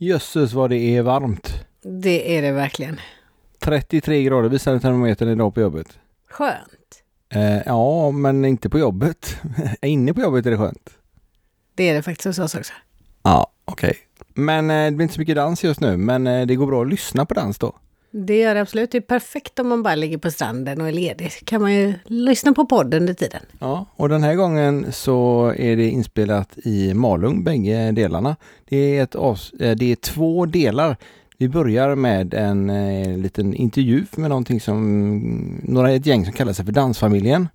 Jösses vad det är varmt. Det är det verkligen. 33 grader visade termometern idag på jobbet. Skönt. Eh, ja, men inte på jobbet. Inne på jobbet är det skönt. Det är det faktiskt hos oss också. Ja, okej. Men eh, det blir inte så mycket dans just nu, men eh, det går bra att lyssna på dans då. Det gör det absolut. Det är perfekt om man bara ligger på stranden och är ledig. kan man ju lyssna på podden under tiden. Ja, och den här gången så är det inspelat i Malung, bägge delarna. Det är, ett eh, det är två delar. Vi börjar med en eh, liten intervju med någonting som, några, ett gäng som kallar sig för Dansfamiljen.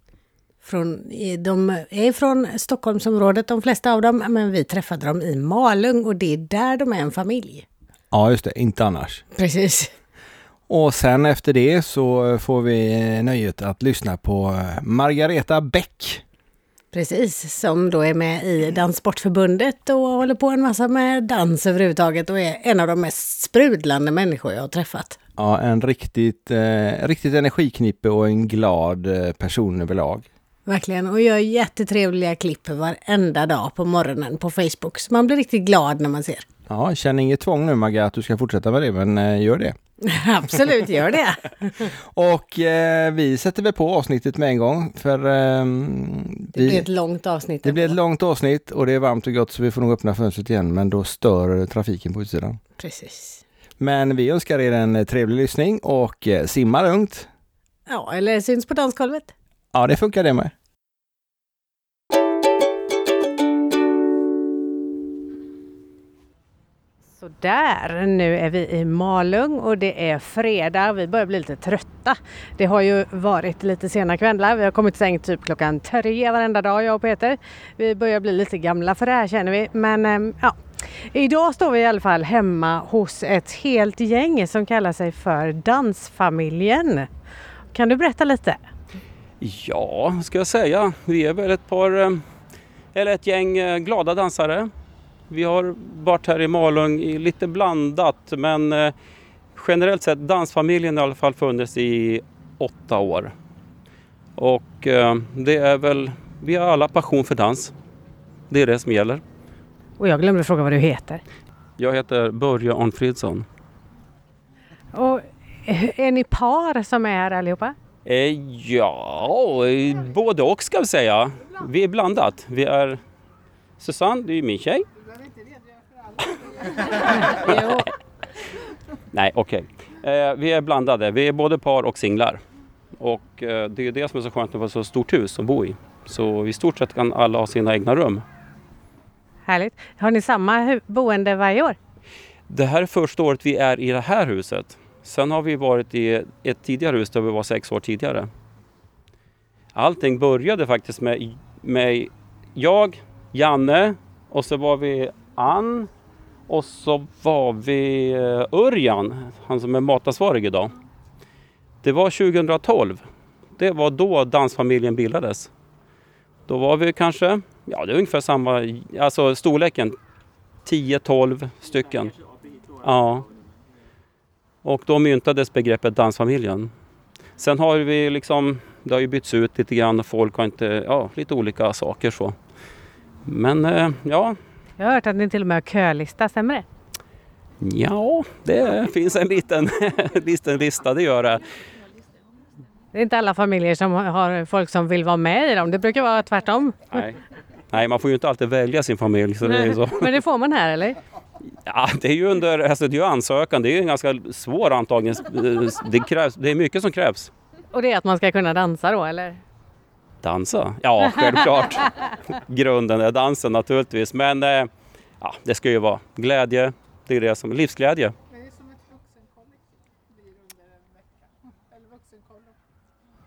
Från, de är från Stockholmsområdet de flesta av dem, men vi träffade dem i Malung och det är där de är en familj. Ja, just det, inte annars. Precis. Och sen efter det så får vi nöjet att lyssna på Margareta Bäck. Precis, som då är med i Danssportförbundet och håller på en massa med dans överhuvudtaget och är en av de mest sprudlande människor jag har träffat. Ja, en riktigt, eh, riktigt energiknippe och en glad eh, person överlag. Verkligen, och gör jättetrevliga klipp varenda dag på morgonen på Facebook. Så man blir riktigt glad när man ser. Ja, känn inget tvång nu Magga att du ska fortsätta med det, men eh, gör det. Absolut, gör det. Och eh, vi sätter väl på avsnittet med en gång för ehm, Det blir vi, ett långt avsnitt. det blir ett långt avsnitt och det är varmt och gott så vi får nog öppna fönstret igen men då stör trafiken på utsidan. Precis. Men vi önskar er en eh, trevlig lyssning och eh, simma lugnt. Ja, eller syns på dansgolvet. Ja, det funkar det med. Så där, nu är vi i Malung och det är fredag. Vi börjar bli lite trötta. Det har ju varit lite sena kvällar. Vi har kommit säng typ klockan tre varenda dag, jag och Peter. Vi börjar bli lite gamla för det här känner vi. Men ehm, ja, idag står vi i alla fall hemma hos ett helt gäng som kallar sig för Dansfamiljen. Kan du berätta lite? Ja, vad ska jag säga? Vi är väl ett par, ehm, eller ett gäng eh, glada dansare. Vi har varit här i Malung i lite blandat men eh, generellt sett dansfamiljen har i alla fall funnits i åtta år. Och eh, det är väl, vi har alla passion för dans. Det är det som gäller. Och jag glömde fråga vad du heter. Jag heter Börje Arnfridsson. Och är ni par som är här allihopa? Eh, ja, både och ska vi säga. Vi är blandat. Vi är Susanne, det är min tjej. Jo. Nej, okej. Eh, vi är blandade. Vi är både par och singlar. Och eh, det är det som är så skönt med vara så stort hus att bo i. Så i stort sett kan alla ha sina egna rum. Härligt. Har ni samma boende varje år? Det här är första året vi är i det här huset. Sen har vi varit i ett tidigare hus där vi var sex år tidigare. Allting började faktiskt med, med jag, Janne och så var vi Ann och så var vi eh, Örjan, han som är matansvarig idag. Det var 2012. Det var då dansfamiljen bildades. Då var vi kanske, ja det är ungefär samma, alltså storleken 10-12 stycken. Ja. Och då myntades begreppet dansfamiljen. Sen har vi liksom, det har ju bytts ut lite grann och folk har inte, ja lite olika saker så. Men eh, ja, jag har hört att ni till och med har kölista, stämmer det? ja det finns en liten, liten lista, det gör det. Det är inte alla familjer som har folk som vill vara med i dem. Det brukar vara tvärtom. Nej. Nej, man får ju inte alltid välja sin familj. Så det, så. Men det får man här eller? Ja, det är ju under alltså det är ansökan, det är ju en ganska svår antagning. Det, krävs, det är mycket som krävs. Och det är att man ska kunna dansa då eller? Dansa? Ja, självklart. Grunden är dansen naturligtvis. Men eh, ja, det ska ju vara glädje. Det är det som livsglädje.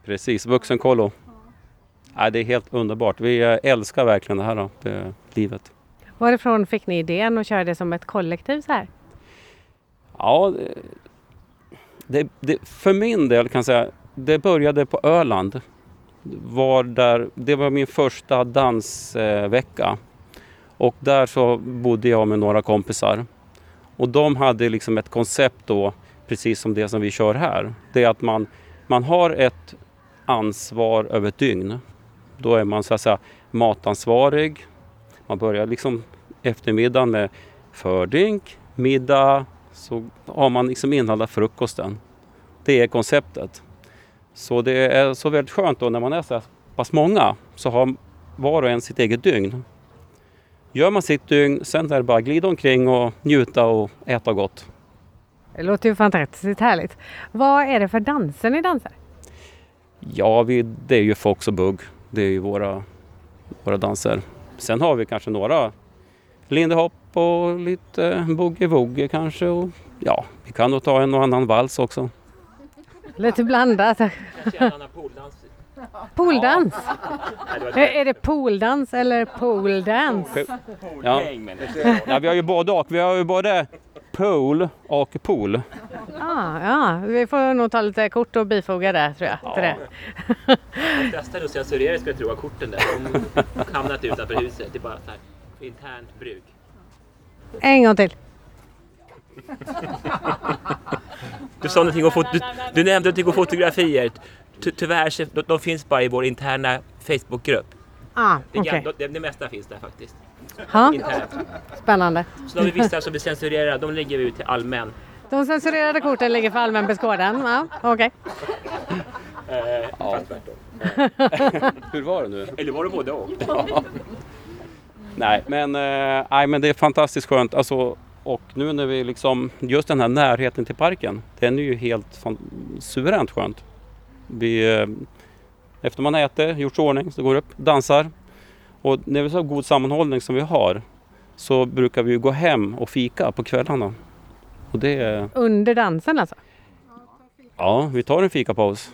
Precis, vuxenkollo. Ja, det är helt underbart. Vi eh, älskar verkligen det här då, det, livet. Varifrån fick ni idén att köra det som ett kollektiv så här? Ja, det, det, för min del kan jag säga, det började på Öland. Var där, det var min första dansvecka. Och där så bodde jag med några kompisar. Och de hade liksom ett koncept då, precis som det som vi kör här. Det är att man, man har ett ansvar över ett dygn. Då är man så att säga matansvarig. Man börjar liksom eftermiddagen med fördrink, middag så har man liksom inhandlat frukosten. Det är konceptet. Så det är så väldigt skönt då när man är så pass många så har var och en sitt eget dygn. Gör man sitt dygn, sen är det bara glida omkring och njuta och äta gott. Det låter ju fantastiskt härligt. Vad är det för danser ni dansar? Ja, vi, det är ju Fox och Bugg. Det är ju våra, våra danser. Sen har vi kanske några Lindy Hop och lite boogie-woogie kanske. Och, ja, vi kan nog ta en och annan vals också. Lite blandat. Kanske en annan pooldans. Pooldans? Det var Är det pooldans eller pooldans? Ja. Ja, vi har ju både och. Vi har ju både pool och pool. Ah, ja, vi får nog ta lite kort och bifoga där tror jag. Till det. de flesta ska jag tro av korten där. De har hamnat utanför huset. Det är bara så här internt bruk. En gång till. Du sa någonting om fot- du, du nämnde någonting om fotografier. Ty, tyvärr, så- de, de finns bara i vår interna Facebookgrupp. Ah, Det, okej. okay. det, det mesta finns där faktiskt. Ja, Internt. spännande. Så då har vi vissa som blir censurerade. De lägger vi ut till allmän. De censurerade korten ligger för allmän beskådan. Ja, okej. Eh, fast tvärtom. Hur var det nu? Eller var det både och? Nej, men, eh, nej, men det är fantastiskt skönt. Alltså, och nu när vi liksom, just den här närheten till parken, den är ju helt fan, suveränt skönt. Vi, eh, efter man äter, gjort sig ordning, så går upp, dansar. Och när vi har så god sammanhållning som vi har så brukar vi ju gå hem och fika på kvällarna. Och det är, Under dansen alltså? ja, vi tar en fikapaus.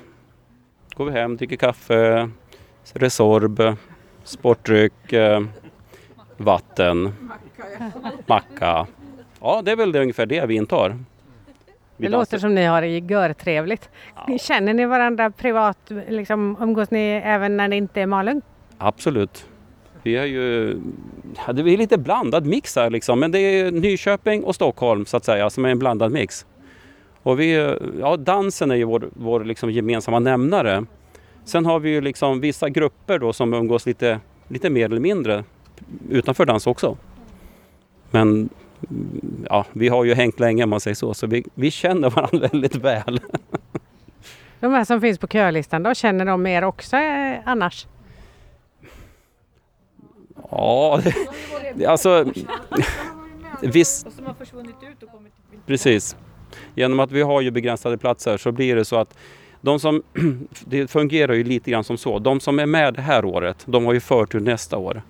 Går vi hem, dricker kaffe, Resorb, sportdryck, eh, vatten, macka. Ja, det är väl det ungefär det vi intar. Vi Det låter som ni har det görtrevligt. Känner ni varandra privat? Liksom, umgås ni även när det inte är Malung? Absolut. Vi är ju ja, det är lite blandad mix här liksom. Men det är Nyköping och Stockholm så att säga som är en blandad mix. Och vi, ja, dansen är ju vår, vår liksom gemensamma nämnare. Sen har vi ju liksom vissa grupper då som umgås lite, lite mer eller mindre utanför dans också. Men ja, vi har ju hängt länge om man säger så, så vi, vi känner varandra väldigt väl. De här som finns på kölistan då, känner de er också eh, annars? Ja, det, alltså... Visst, Och som har försvunnit ut och kommit Precis. Genom att vi har ju begränsade platser så blir det så att de som, det fungerar ju lite grann som så, de som är med det här året, de har ju förtur nästa år.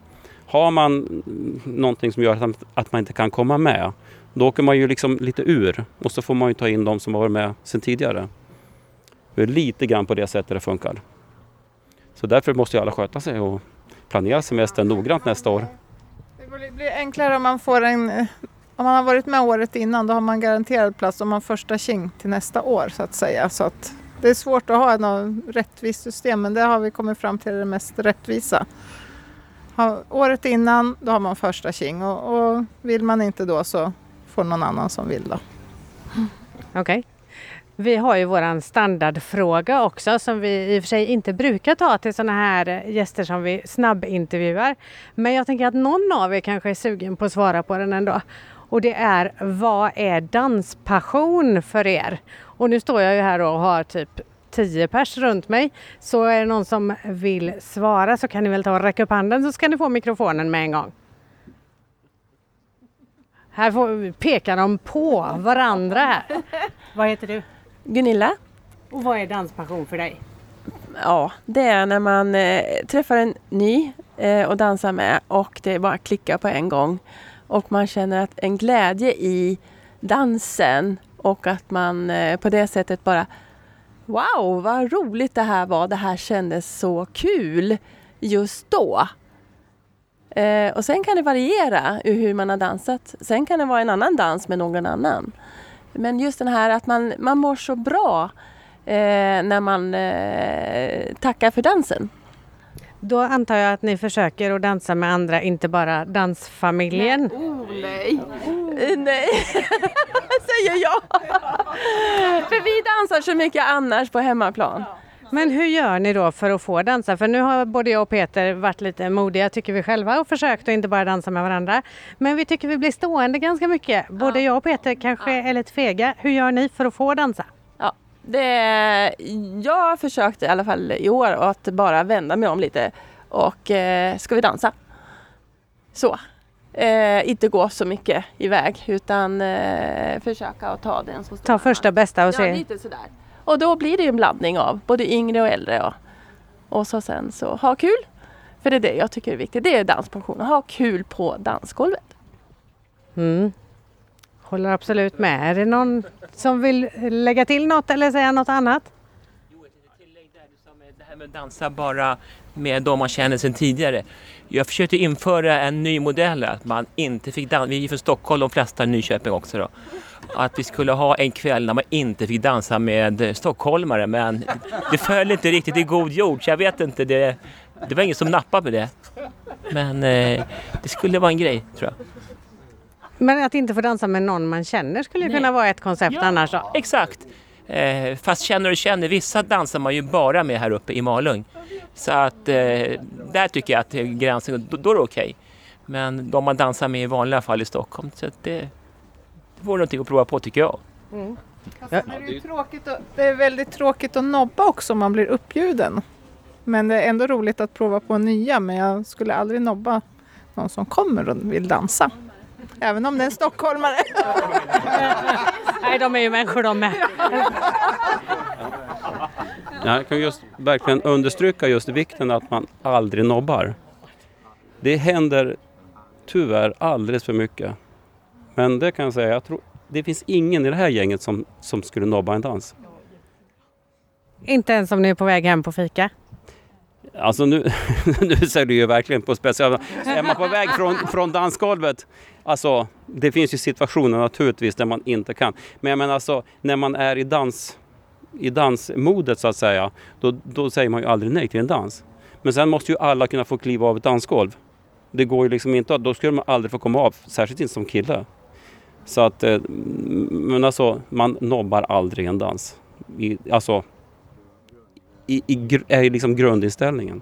Har man någonting som gör att, man inte kan komma med, då åker man ju liksom lite ur och så får man ju ta in de som har varit med sedan tidigare. Det är lite grann på det sättet det funkar. Så därför måste ju alla sköta sig och planera semestern noggrant nästa år. Det blir- enklare om man får en... Eh, om man har varit med året innan då har man garanterad plats om man första tjing till nästa år så att säga. Så att det är svårt att ha något rättvist system men det har vi kommit fram till är det mest rättvisa. Ha, året innan då har man första tjing och, och vill man inte då så får någon annan som vill då. Okej. Vi har ju våran standardfråga också som vi i och för sig inte brukar ta till sådana här gäster som vi snabbintervjuar. Men jag tänker att någon av er kanske är sugen på att svara på den ändå. Och det är, vad är danspassion för er? Och nu står jag ju här och har typ 10 pers runt mig. Så är det någon som vill svara så kan ni väl ta och räcka upp handen så ska ni få mikrofonen med en gång. Här får, pekar de på varandra här. Vad heter du? Gunilla? Och vad är danspassion för dig? Ja, det är när man eh, träffar en ny eh, och dansar med och det bara klickar på en gång. Och man känner att en glädje i dansen och att man eh, på det sättet bara Wow, vad roligt det här var. Det här kändes så kul just då. Eh, och sen kan det variera hur man har dansat. Sen kan det vara en annan dans med någon annan. Men just den här att man, man mår så bra eh, när man eh, tackar för dansen. Då antar jag att ni försöker att dansa med andra, inte bara dansfamiljen. Oh nej! Eh, nej, säger jag. för vi dansar så mycket annars på hemmaplan. Men hur gör ni då för att få dansa? För nu har både jag och Peter varit lite modiga tycker vi själva och försökt att inte bara dansa med varandra. Men vi tycker vi blir stående ganska mycket. Både jag och Peter kanske är lite fega. Hur gör ni för att få dansa? Det, jag har försökt i alla fall i år att bara vända mig om lite och eh, ska vi dansa? Så. Eh, inte gå så mycket iväg utan eh, försöka att ta den som Ta första bästa och Ja, se. lite sådär. Och då blir det en blandning av både yngre och äldre. Och, och så sen så ha kul. För det är det jag tycker är viktigt. Det är danspassion. Ha kul på dansgolvet. Mm. Håller absolut med. Är det någon som vill lägga till något eller säga något annat? Jo, ett litet tillägg där. Du sa med det här med att dansa bara med de man känner sedan tidigare. Jag försökte införa en ny modell att man inte fick dansa. Vi är från Stockholm, de flesta i Nyköping också då. Att vi skulle ha en kväll när man inte fick dansa med stockholmare men det föll inte riktigt i god jord så jag vet inte. Det, det var ingen som nappade på det. Men eh, det skulle vara en grej tror jag. Men att inte få dansa med någon man känner skulle ju kunna vara ett koncept Ja. annars. Då. Exakt. Eh, fast känner och känner, vissa dansar man ju bara med här uppe i Malung. Så att eh, där tycker jag att gränsen, då, då är det okej. Men de man dansar med i vanliga fall i Stockholm, så att det, det vore någonting att prova på tycker jag. Alltså, det, är ju tråkigt att, det är väldigt tråkigt att nobba också om man blir uppbjuden. Men det är ändå roligt att prova på nya men jag skulle aldrig nobba någon som kommer och vill dansa. Även om det är en stockholmare. Nej, de är ju människor de med. Jag kan just verkligen understryka just vikten att man aldrig nobbar. Det händer tyvärr alldeles för mycket. Men det kan jag säga, jag tror, det finns ingen i det här gänget som, som skulle nobba en dans. Inte ens om ni är på väg hem på fika. Alltså nu, nu ser du ju verkligen på special. Är man på väg från, från dansgolvet, alltså det finns ju situationer naturligtvis där man inte kan. Men jag menar alltså när man är i dans, i dansmodet så att säga, då, då säger man ju aldrig nej till en dans. Men sen måste ju alla kunna få kliva av ett dansgolv. Det går ju liksom inte, då skulle man aldrig få komma av, särskilt inte som kille. Så att, eh, men alltså man nobbar aldrig en dans. I, alltså i, i, är liksom grundinställningen.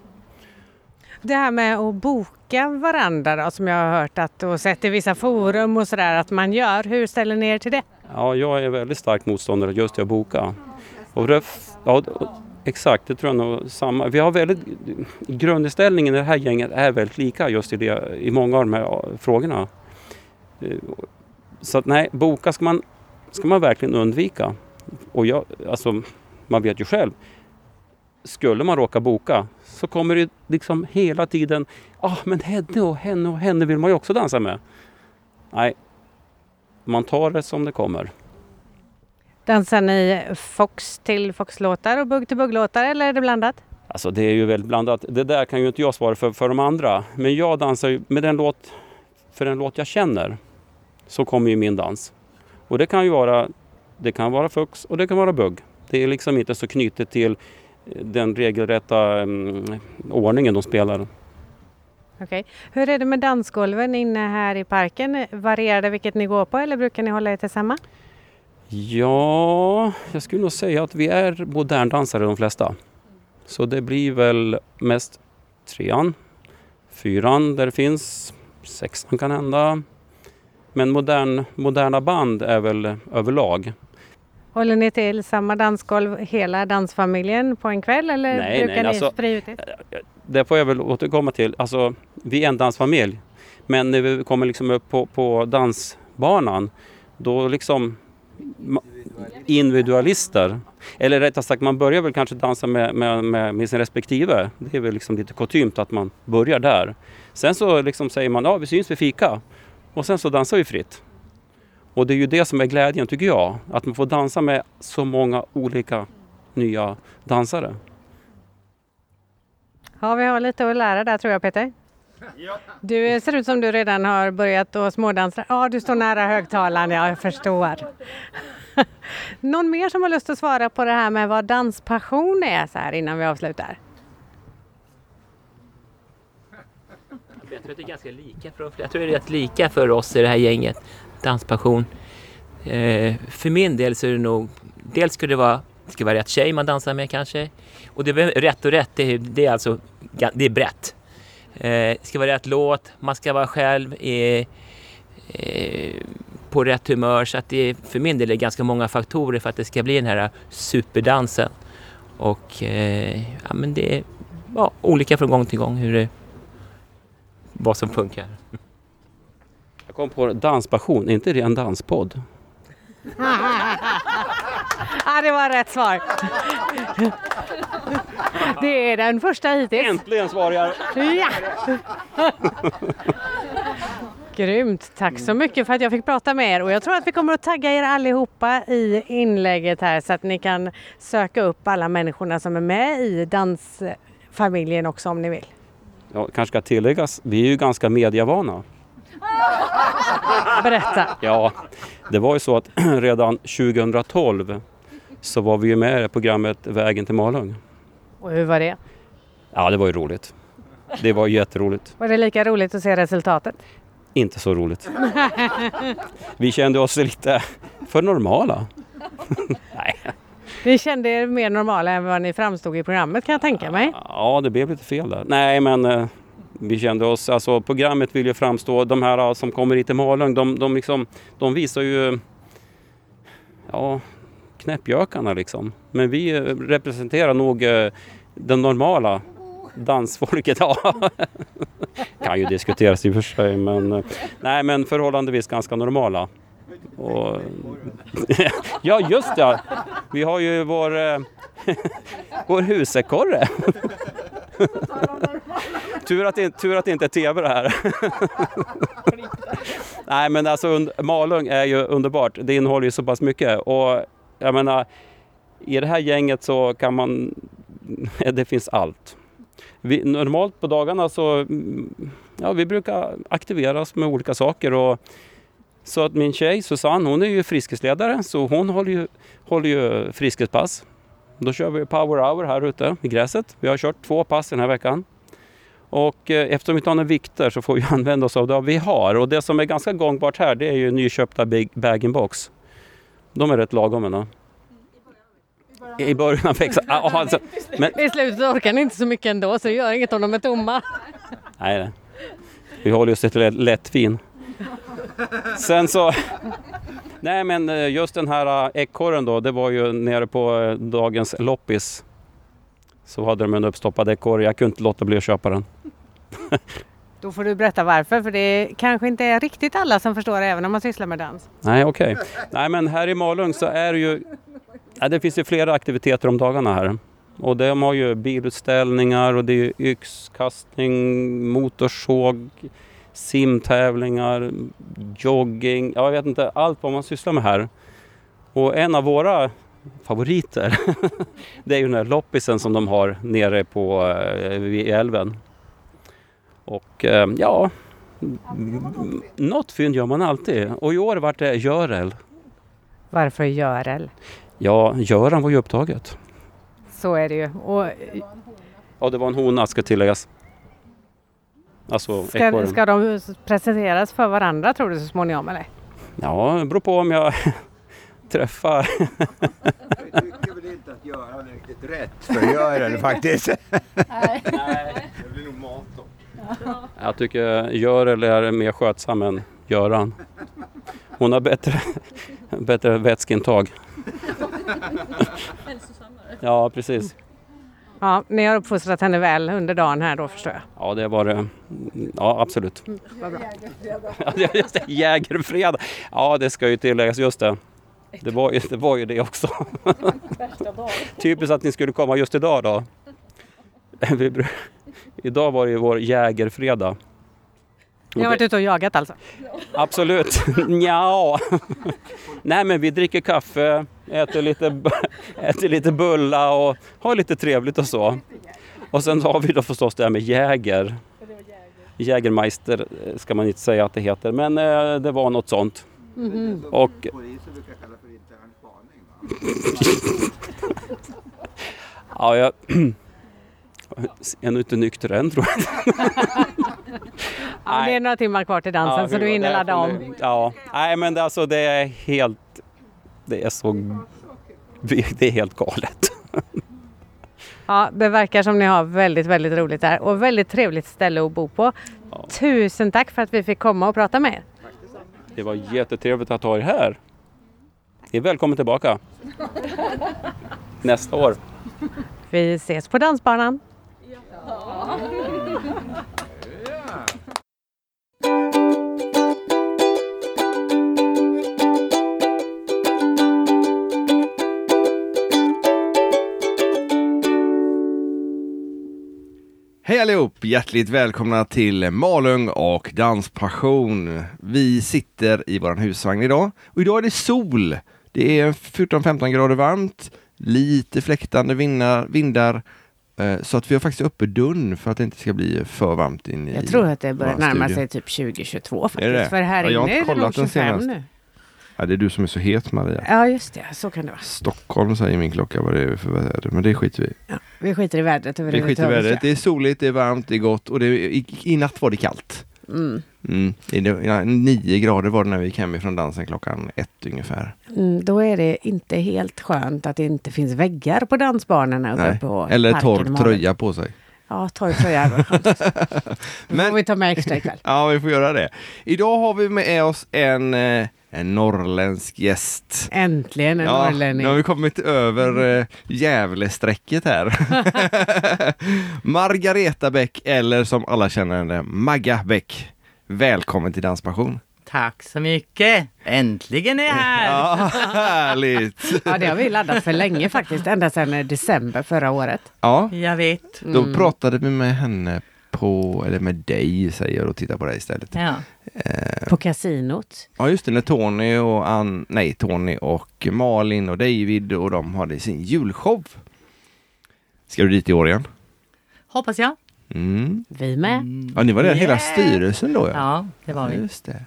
Det här med att boka varandra då, som jag har hört att, och sett i vissa forum och sådär att man gör. Hur ställer ni er till det? Ja, jag är väldigt stark motståndare just till att boka. Och det, ja, exakt, det tror jag nog samma. Vi har väldigt, grundinställningen i det här gänget är väldigt lika just i, det, i många av de här frågorna. Eh, så att nej, boka ska man, ska man verkligen undvika. Och jag, alltså, man vet ju själv. Skulle man råka boka så kommer det liksom hela tiden, ja ah, men henne och henne och henne vill man ju också dansa med. Nej, man tar det som det kommer. Dansar ni fox till foxlåtar och bugg till bugglåtar eller är det blandat? Alltså det är ju väldigt blandat. Det där kan ju inte jag svara för, för de andra. Men jag dansar ju med den låt, för den låt jag känner. Så kommer ju min dans. Och det kan ju vara, det kan vara fux och det kan vara bugg. Det är liksom inte så knutet till den regelrätta mm, ordningen de spelar. Okej. Hur är det med dansgolven inne här i parken? Varierar det vilket ni går på eller brukar ni hålla er till samma? Ja, jag skulle nog säga att vi är moderndansare de flesta. Så det blir väl mest trean, fyran där det finns, sexan kan hända. Men modern, moderna band är väl överlag. Håller ni till samma dansgolv hela dansfamiljen på en kväll eller Nej, brukar nej, ni alltså- sprida ut er? Det får jag väl återkomma till. Alltså, vi är en dansfamilj. Men när vi kommer liksom upp på, på dansbanan, då liksom individualister. Eller rättare sagt, man börjar väl kanske dansa med, med, med, med sin respektive. Det är väl liksom lite kutymt att man börjar där. Sen så liksom säger man, ja vi syns vid fika. Och sen så dansar vi fritt. Och det är ju det som är glädjen tycker jag. Att man får dansa med så många olika nya dansare. Ja, vi har lite att lära där tror jag Peter. Du ser ut som du redan har börjat att smådansa. Ja, du står nära högtalaren, ja, jag förstår. Någon mer som har lust att svara på det här med vad danspassion är så här innan vi avslutar? Jag tror att det är ganska lika för, jag tror det är rätt lika för oss i det här gänget. Danspassion. Eh, för min del så är det nog, dels skulle det vara Det ska vara rätt tjej man dansar med kanske. Och det är rätt och rätt, det är, det är alltså det är brett. Eh, det ska vara rätt låt, man ska vara själv eh, eh, på rätt humör. Så att det är, för min del är det ganska många faktorer för att det ska bli den här superdansen. Och eh, ja, men det är ja, olika från gång till gång hur det, vad som funkar. Jag kom på danspassion, inte det en danspodd? Ja, det var rätt svar. Det är den första hittills. Äntligen svarar jag! Ja! Grymt! Tack så mycket för att jag fick prata med er och jag tror att vi kommer att tagga er allihopa i inlägget här så att ni kan söka upp alla människorna som är med i dansfamiljen också om ni vill. Ja, kanske ska tilläggas, vi är ju ganska mediavana. Berätta! Ja, det var ju så att redan 2012 så var vi ju med i programmet Vägen till Malung. Och hur var det? Ja, det var ju roligt. Det var jätteroligt. Var det lika roligt att se resultatet? Inte så roligt. Vi kände oss lite för normala. Nej, Ni kände er mer normala än vad ni framstod i programmet kan jag tänka mig. ja det blev lite fel där. Nej, men eh, vi kände oss, alltså programmet vill ju framstå, de här ah, som kommer hit till Malung, de, de, liksom, de visar ju ja, knäppjökarna liksom. Men vi eh, representerar nog eh, den normala dansfolket. Ja. kan ju diskuteras i och för sig men eh, nej men förhållandevis ganska normala. Och, ja just det, vi har ju vår, eh, vår husekorre. tur, att det, tur att det inte är tv det här. nej men alltså Malung är ju underbart, det innehåller ju så pass mycket och jag menar i det här gänget så kan man, det finns allt. Vi, normalt på dagarna så, mm, ja vi brukar aktiveras med olika saker och så att min tjej Susanne, hon är ju friskisledare så hon håller ju, håller ju friskispass. Då kör vi power hour här ute i gräset. Vi har kört två pass den här veckan. Och eh, eftersom vi inte har några vikter så får vi använda oss av det vi har. Och det som är ganska gångbart här det är ju nyköpta bag-in-box. De är rätt lagom ändå. I början av veckan. Alltså, men, I slutet orkar ni inte så mycket ändå så det gör inget om de är tomma. Nej, nej. Vi håller oss till lätt vin. Sen så... Nej men eh, just den här eh, ekorren då, det var ju nere på eh, dagens loppis. Så hade de en uppstoppad ekorre. Jag kunde inte låta bli att köpa den. Då får du berätta varför för det kanske inte är riktigt alla som förstår det även om man sysslar med dans. Nej, okej. Nej men här i Malung så är det ju... Ja, det finns ju flera aktiviteter om dagarna här. Och de har ju bilutställningar och det är yxkastning, motorsåg, simtävlingar, jogging, ja, jag vet inte, allt vad man sysslar med här. Och en av våra favoriter, det är ju den här loppisen som de har nere på eh, vid älven. Och eh, ja, något fynd gör man alltid. Och i år vart det Görel. Varför Görel? Ja, Göran var ju upptaget. Så är det ju. Och Ja, det var en hona ska tilläggas. Alltså ska, ekorren. ska de presenteras för varandra tror du så småningom eller? Ja, det beror på om jag träffar. Jag tycker väl inte att Göran är riktigt rätt för Görel faktiskt. Det blir nog mat då. Jag tycker Görel är mer skötsam än Göran. Hon har bättre, bättre vätskeintag. Ja, precis. Ja, ni har uppfostrat henne väl under dagen här då förstår jag. Ja, det var det. Ja, absolut. Vad bra. Ja, just det. Jägerfredag. Ja, det ska ju tilläggas. Just det. Det var, ju- det var ju det också. Typiskt att ni skulle komma just idag då. Idag var det ju vår jägerfredag. Ni har varit ute och jagat alltså? Absolut. Ja. Nej men vi dricker kaffe, äter lite, äter lite bulla och har lite trevligt och så. Och sen har vi då förstås det här med Jäger. Jägermeister eh, ska man inte säga att det heter, men eh, det var något sånt. Och intern spaning. Va? ja, jag är nog inte nykter än tror jag. Ja, det är några timmar kvar till dansen Ja, så du hinner ladda om. Ja, nej men det, alltså det är helt, det är så Det är helt galet. Ja, det verkar som ni har väldigt, väldigt roligt där och väldigt trevligt ställe att bo på. Ja. Tusen tack för att vi fick komma och prata med er. Det var jättetrevligt att ha er här. Ni är välkommen tillbaka. Nästa år. Vi ses på dansbanan. Hej allihop! Hjärtligt välkomna till Malung och Danspassion. Vi sitter i vår husvagn idag och idag är det sol. Det är 14-15 grader varmt, lite fläktande vindar, vindar så att vi har faktiskt uppe dörren för att det inte ska bli för varmt in i Jag tror att det börjar närma sig typ 2022 faktiskt. Är det? För här Ja, jag har inne inte är det nog kollat den 25 senast. nu. Ja, det är du som är så het Maria. Ja just det, så kan det vara. Stockholm säger min klocka vad det är för väder, men det skiter vi. Ja, vi skiter i vädret överhuvudtaget. skiter i vädret. Det är soligt, det är varmt, det är gott och det i, i natt var det kallt. Mm. Mm. Det- nio grader var det när vi gick hemifrån dansen klockan ett ungefär. Mm, då är det inte helt skönt att det inte finns väggar på dansbanorna uppe Nej. på Eller torr tröja på sig. Ja, torr tröja. hade skönt. Det får Men vi ta med extra ikväll. ja, vi får göra det. Idag har vi med oss en, eh, en norrländsk gäst. Äntligen en Ja, norrlänning. nu har vi kommit över eh, Gävlesträcket här. Margareta Bäck, eller som alla känner henne, Magga Bäck. Välkommen till Danspassion. Tack så mycket! Äntligen är jag här! Ja, härligt! Ja, det har vi laddat för länge faktiskt. Ända sedan eh, december förra året. Ja, Jag vet. då Mm. pratade vi med henne på, eller med dig säger jag och tittar på dig istället. Ja. På kasinot. Ja just det, när Tony och Ann, nej Tony och Malin och David och de hade sin julshow. Ska du dit i år igen? Hoppas jag. Mm. Vi med. Mm. Ja, ni var där hela Yeah. styrelsen då ja. Ja, det var vi. Just det.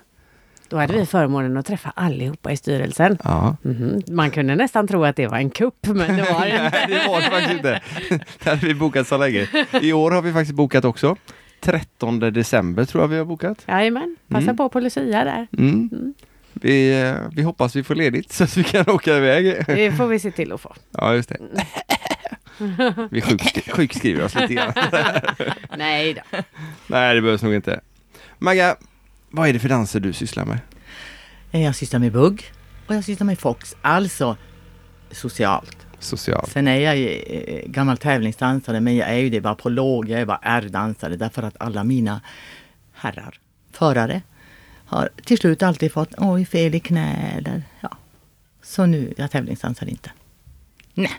Då hade vi förmånen att träffa allihopa i styrelsen. Ja. Mhm. Man kunde nästan tro att det var en kupp, men det var det inte. Nej, det var det faktiskt inte. Det hade vi bokat så länge. I år har vi faktiskt bokat också. 13 december tror jag vi har bokat. Jajamän, passa Mm. på på Lucia där. Mm. Mm. Vi, eh, vi hoppas vi får ledigt så att vi kan åka iväg. Det får vi se till att få. Ja, just det. Vi sjukskri- sjukskriver oss lite grann. Nej då. Nej, det behövs nog inte. Magga, vad är det för danser du sysslar med? Eh, Jag sysslar med bugg och jag sysslar med fox, alltså socialt. Social. Sen är jag ju eh, gammal tävlingsdansare men jag är ju det bara på låg, jag är bara R-dansare därför att alla mina herrar, förare, har till slut alltid fått oj fel i knä eller ja. Så nu, jag tävlingsdansar inte.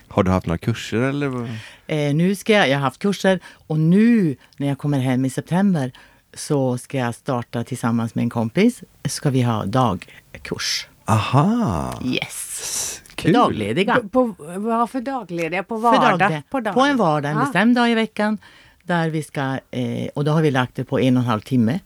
Har du haft några kurser eller? Eh, nu ska jag, jag har haft kurser och nu när jag kommer hem i september så ska jag starta tillsammans med en kompis. Ska vi ha dagkurs. Aha! Yes! För Kul! daglediga. På, på, vad för daglediga? På För vardag? dag- på, dag. på en vardag, en Ah. bestämd dag i veckan. Där vi ska, eh, och då har vi lagt det på en och en halv timme.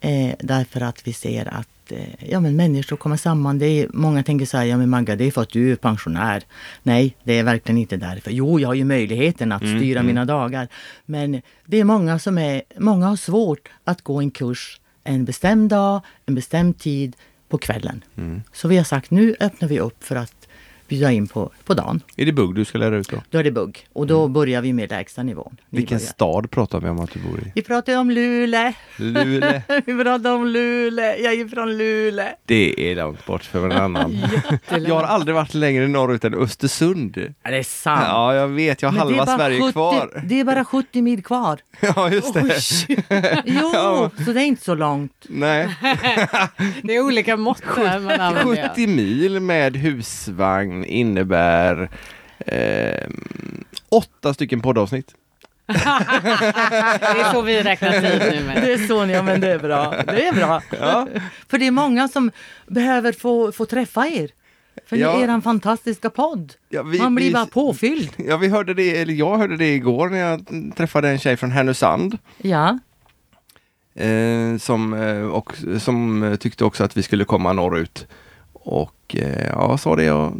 Eh, därför att vi ser att eh, ja, men människor kommer samman. Det är, många tänker så här, ja men Magga det är för att du är pensionär. Nej, det är verkligen inte därför. Jo, jag har ju möjligheten att Mm, styra mm. mina dagar. Men det är många som är, många har svårt att gå en kurs en bestämd dag, en bestämd tid på kvällen. Mm. Så vi har sagt nu öppnar vi upp för att bjuda in på, på dagen. Är det bugg du ska lära ut då? Då är det bugg och då börjar vi med lägsta nivån. Ni Vilken börjar. stad pratar vi om att du bor i? Vi pratar om Luleå. Luleå. vi pratar om Luleå. Jag är från Luleå. Det är långt bort för en annan. Jag har aldrig varit längre norrut än Östersund. Ja, det är sant. Ja, jag vet. Jag har Men halva Sverige 70 kvar. Det är bara 70 mil kvar. Ja, just det. Jo, Ja. så det är inte så långt. Nej, Det är olika mått där man använder. 70 mil med husvagn innebär eh, åtta stycken poddavsnitt. Det är så vi räknar tid nu med. Det är så, ja men det är bra. Det är bra. Ja. För det är många som behöver få, få träffa er. För Ja. ni är en fantastiska podd. Ja, vi- Man blir vi- bara påfylld. Ja, vi hörde det, eller jag hörde det igår när jag träffade en tjej från Härnösand. Ja. Eh, som, eh, och, som tyckte också att vi skulle komma norrut. Och eh, ja, sa det. Och,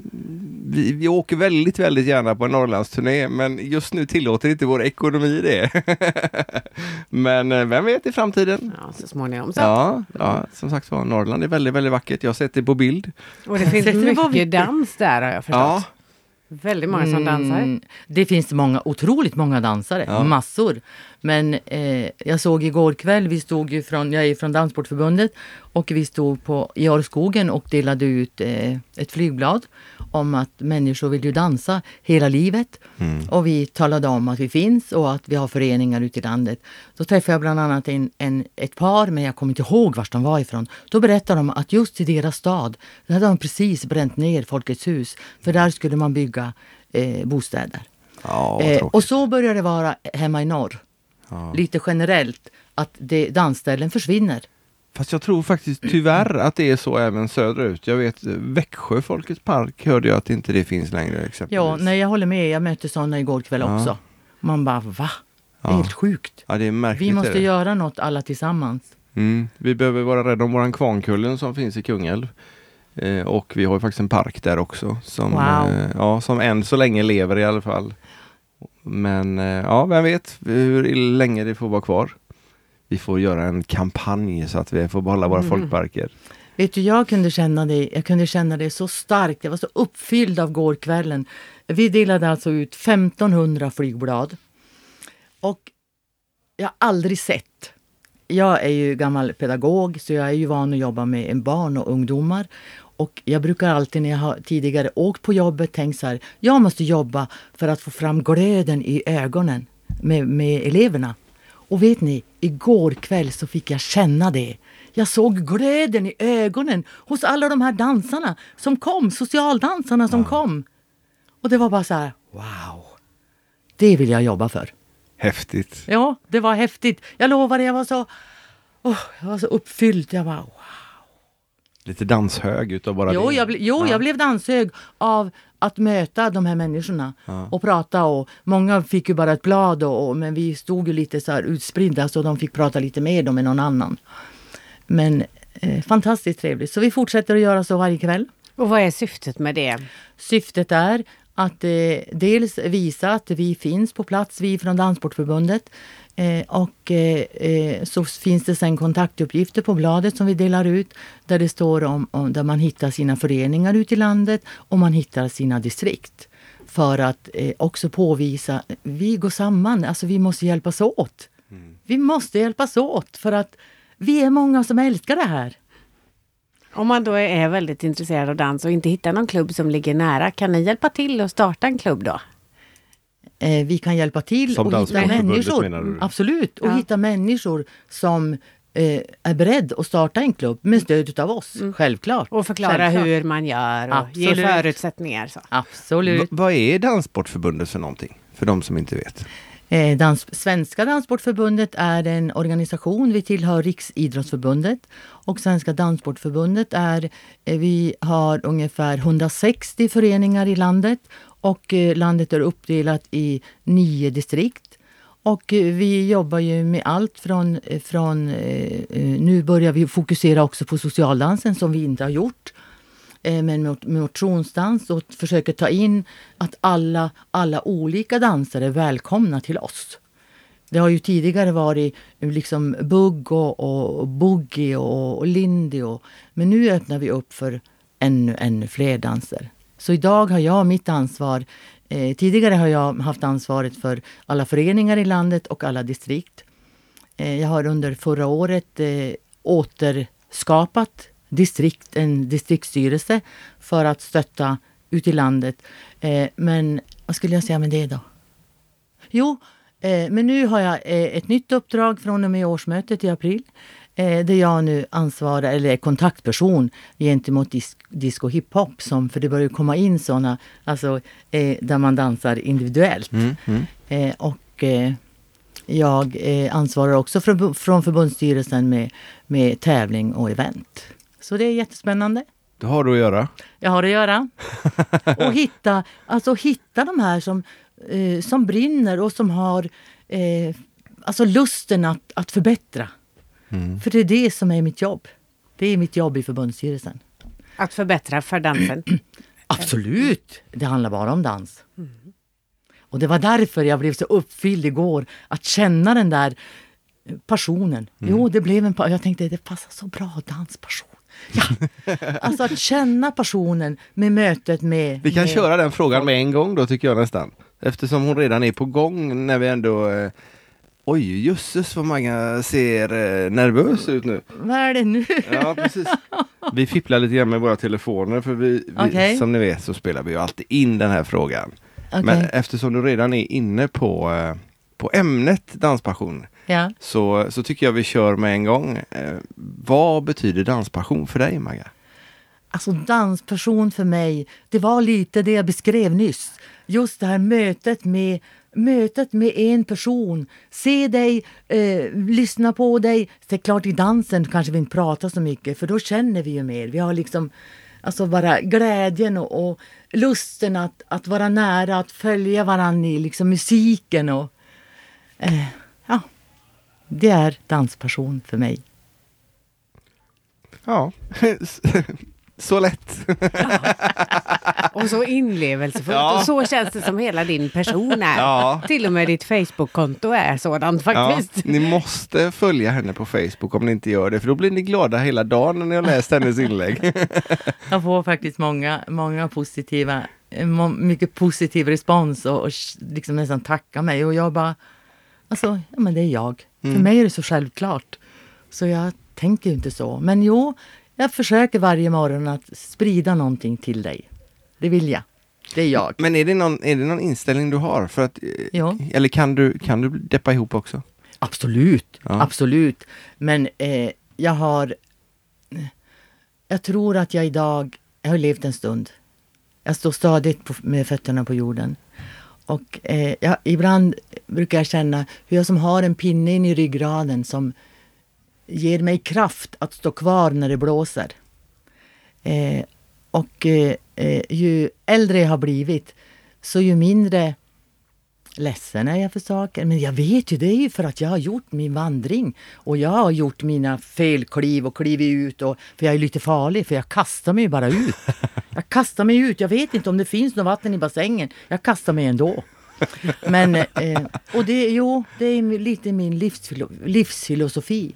vi, vi åker väldigt, väldigt gärna på en Norrlandsturné men just nu tillåter inte vår ekonomi det. men eh, vem vet i framtiden? Ja, så småningom så. Ja, ja, som sagt var, Norrland är väldigt, väldigt vackert. Jag har sett det på bild. Och det finns mycket dans där har jag förstått. Ja, Väldigt många som dansar. Mm, det finns många, otroligt många dansare, Ja. massor. Men eh, jag såg igår kväll, vi stod ju från, jag är från Danssportförbundet och vi stod på, i Årskogen och delade ut eh, ett flygblad om att människor vill ju dansa hela livet. Och vi talade om att vi finns och att vi har föreningar ute i landet. Då träffade jag bland annat en, en, ett par, men jag kommer inte ihåg var de var ifrån. Då berättade de att just i deras stad, där hade de precis bränt ner Folkets hus. För där skulle man bygga eh, bostäder. Ja, Eh, och så börjar det vara hemma i norr. Ja. Lite generellt, att det, dansställen försvinner. Fast jag tror faktiskt tyvärr att det är så även söderut. Jag vet Växjö Folkets Park hörde jag att inte det finns längre exempelvis. Ja, nej, jag håller med. Jag mötte sådana igår kväll Ja. också. Man bara, va? Det är Ja. helt sjukt. Ja, det är märkligt. Vi måste göra något alla tillsammans. Mm. Vi behöver vara rädda om våran Kvarnkullen som finns i Kungälv. Eh, och vi har faktiskt en park där också som, Wow. eh, ja, som än så länge lever i alla fall. Men eh, ja, vem vet hur länge det får vara kvar. Vi får göra en kampanj så att vi får behålla våra Mm. folkparker. Vet du, jag kunde känna det, jag kunde känna det så starkt. Jag var så uppfylld av gårkvällen. Vi delade alltså ut 1500 flygblad. Och jag har aldrig sett. Jag är ju gammal pedagog så jag är ju van att jobba med barn och ungdomar. Och jag brukar alltid när jag har tidigare åkt på jobbet tänkt så här. Jag måste jobba för att få fram glöden i ögonen med, med eleverna. Och vet ni, igår kväll så fick jag känna det. Jag såg glöden i ögonen hos alla de här dansarna som kom, socialdansarna som kom. Och det var bara så här, wow. Det vill jag jobba för. Häftigt. Ja, det var häftigt. Jag lovar, jag var så, åh, jag var så uppfylld. Jag bara, wow. Lite danshög utav bara Jo, det. jag, ble, jo Ja. jag blev danshög av att möta de här människorna Ja. och prata. Och många fick ju bara ett blad, och, och, men vi stod ju lite så här utspridda så de fick prata lite med med någon annan. Men eh, fantastiskt trevligt. Så vi fortsätter att göra så varje kväll. Och vad är syftet med det? Syftet är att eh, dels visa att vi finns på plats, vi från Danssportförbundet. Eh, och eh, eh, så finns det sen kontaktuppgifter på bladet som vi delar ut där det står om, om där man hittar sina föreningar ute i landet och man hittar sina distrikt. För att eh, också påvisa, vi går samman, alltså vi måste hjälpas åt. Vi måste hjälpas åt för att vi är många som älskar det här. Om man då är väldigt intresserad av dans och inte hittar någon klubb som ligger nära, kan ni hjälpa till att starta en klubb då? Eh, vi kan hjälpa till Som och hitta människor. menar du? Absolut, och Ja. hitta människor som eh, är beredd att starta en klubb med stöd av oss. Självklart. Och förklara Självklart. hur man gör och ge förutsättningar. Så. Absolut. V- vad är Danssportförbundet för någonting? För de som inte vet. Eh, dans, Svenska Danssportförbundet är en organisation. Vi tillhör Riksidrottsförbundet. Och Svenska Danssportförbundet är, eh, vi har ungefär 160 föreningar i landet. Och eh, landet är uppdelat i nio distrikt. Och eh, vi jobbar ju med allt från, eh, från nu börjar vi fokusera också på socialdansen som vi inte har gjort. Men med motionsdans och försöker ta in att alla, alla olika dansare är välkomna till oss. Det har ju tidigare varit liksom bugg och, och boogie och, och lindy. Och, men nu öppnar vi upp för ännu, ännu fler danser. Så idag har jag mitt ansvar. Eh, tidigare har jag haft ansvaret för alla föreningar i landet och alla distrikt. Eh, jag har under förra året eh, återskapat distrikt, en distriktsstyrelse för att stötta ut i landet. Eh, men vad skulle jag säga med det då? Jo, eh, men nu har jag eh, ett nytt uppdrag från och med årsmötet i april. Eh, där jag nu ansvarar, eller är kontaktperson gentemot dis disco hiphop. Som, för det börjar komma in såna, alltså eh, där man dansar individuellt. Eh, och eh, jag eh, ansvarar också från, från förbundsstyrelsen med, med tävling och event. Så det är jättespännande. Det har du att göra. Jag har att göra. Och hitta, alltså hitta de här som, eh, som brinner och som har eh, alltså lusten att, att förbättra. För det är det som är mitt jobb. Det är mitt jobb i förbundsstyrelsen. Att förbättra för dansen. Absolut! Det handlar bara om dans. Och det var därför jag blev så uppfylld igår. Att känna den där passionen. Jo, det blev en Jag tänkte det passar så bra, danspassion. Alltså att känna passionen med mötet med... Vi kan med, köra den frågan med en gång då tycker jag nästan. Eftersom hon redan är på gång när vi ändå eh, Oj, jösses vad många ser eh, nervös ut nu. Vad är det nu? Ja, precis. Vi fipplar lite grann med våra telefoner för vi, vi Okej. som ni vet så spelar vi ju alltid in den här frågan. Okej. Men eftersom du redan är inne på, eh, på ämnet danspassion Ja. så, så tycker jag vi kör med en gång. Eh, vad betyder danspassion för dig Magga? Alltså dansperson för mig, det var lite det jag beskrev nyss. Just det här mötet med, mötet med en person. Se dig, eh, lyssna på dig. Det är klart i dansen kanske vi inte pratar så mycket för då känner vi ju mer. Vi har liksom alltså bara glädjen och, och lusten att, att vara nära, att följa varandra i liksom musiken. Och, eh, ja, det är danspassion för mig. Ja, så lätt. Och så inlevelsefullt. Ja. Och så känns det som hela din person är. Ja. Till och med ditt Facebook-konto är sådant faktiskt. Ja, ni måste följa henne på Facebook om ni inte gör det, för då blir ni glada hela dagen när ni har läst hennes inlägg. Jag får faktiskt många, många positiva, mycket positiv respons och, och liksom nästan tacka mig. Och jag bara, alltså, ja men det är jag. För mig är det så självklart. Så jag tänker ju inte så. Men jo, jag försöker varje morgon att sprida någonting till dig. Det vill jag. Det är jag. Men är det någon, är det någon inställning du har? För att, eh, Ja. Eller kan du, kan du deppa ihop också? Absolut, Ja. absolut. Men eh, jag har... Jag tror att jag idag... Jag har levt en stund. Jag står stadigt på, med fötterna på jorden. Och eh, jag, ibland brukar jag känna hur jag som har en pinne in i ryggraden som ger mig kraft att stå kvar när det blåser. Eh, och eh, ju äldre jag har blivit så ju mindre ledsen är jag för saker. Men jag vet ju, det är ju för att jag har gjort min vandring. Och jag har gjort mina felkliv och klivit ut. Och, för jag är lite farlig, för jag kastar mig ju bara ut. Jag kastar mig ut. Jag vet inte om det finns något vatten i bassängen. Jag kastar mig ändå. Men, eh, och det, jo, det är lite min livsfilo livsfilosofi.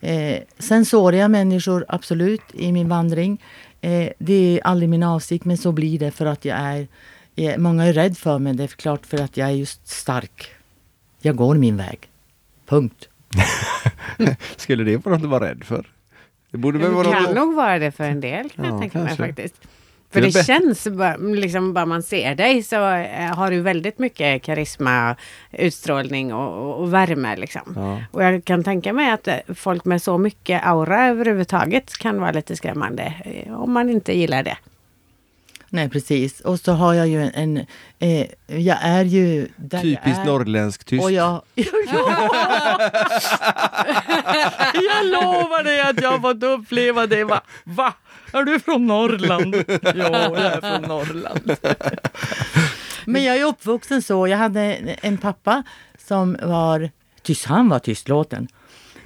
Eh, sen sårar jag människor, absolut, i min vandring. Eh, det är aldrig min avsikt, men så blir det för att jag är... Eh, många är rädd för mig, det är klart för att jag är just stark. Jag går min väg. Punkt. Skulle det vara något att vara rädd för? Det borde väl Det vara kan något... nog vara det för en del kan Ja, jag tänka mig faktiskt. För det känns, liksom bara man ser dig så eh, har du väldigt mycket karisma, utstrålning och, och, och värme liksom. Ja. Och jag kan tänka mig att eh, folk med så mycket aura överhuvudtaget kan vara lite skrämmande eh, om man inte gillar det. Nej, precis. Och så har jag ju en... en eh, jag är ju... Där jag Typiskt norrländsk tyst. Och jag... jag lovar dig att jag har fått uppleva det. Va? Va? Är du från Norrland? ja, jag är från Norrland. Men jag är uppvuxen så. Jag hade en pappa som var tyst. Han var tystlåten.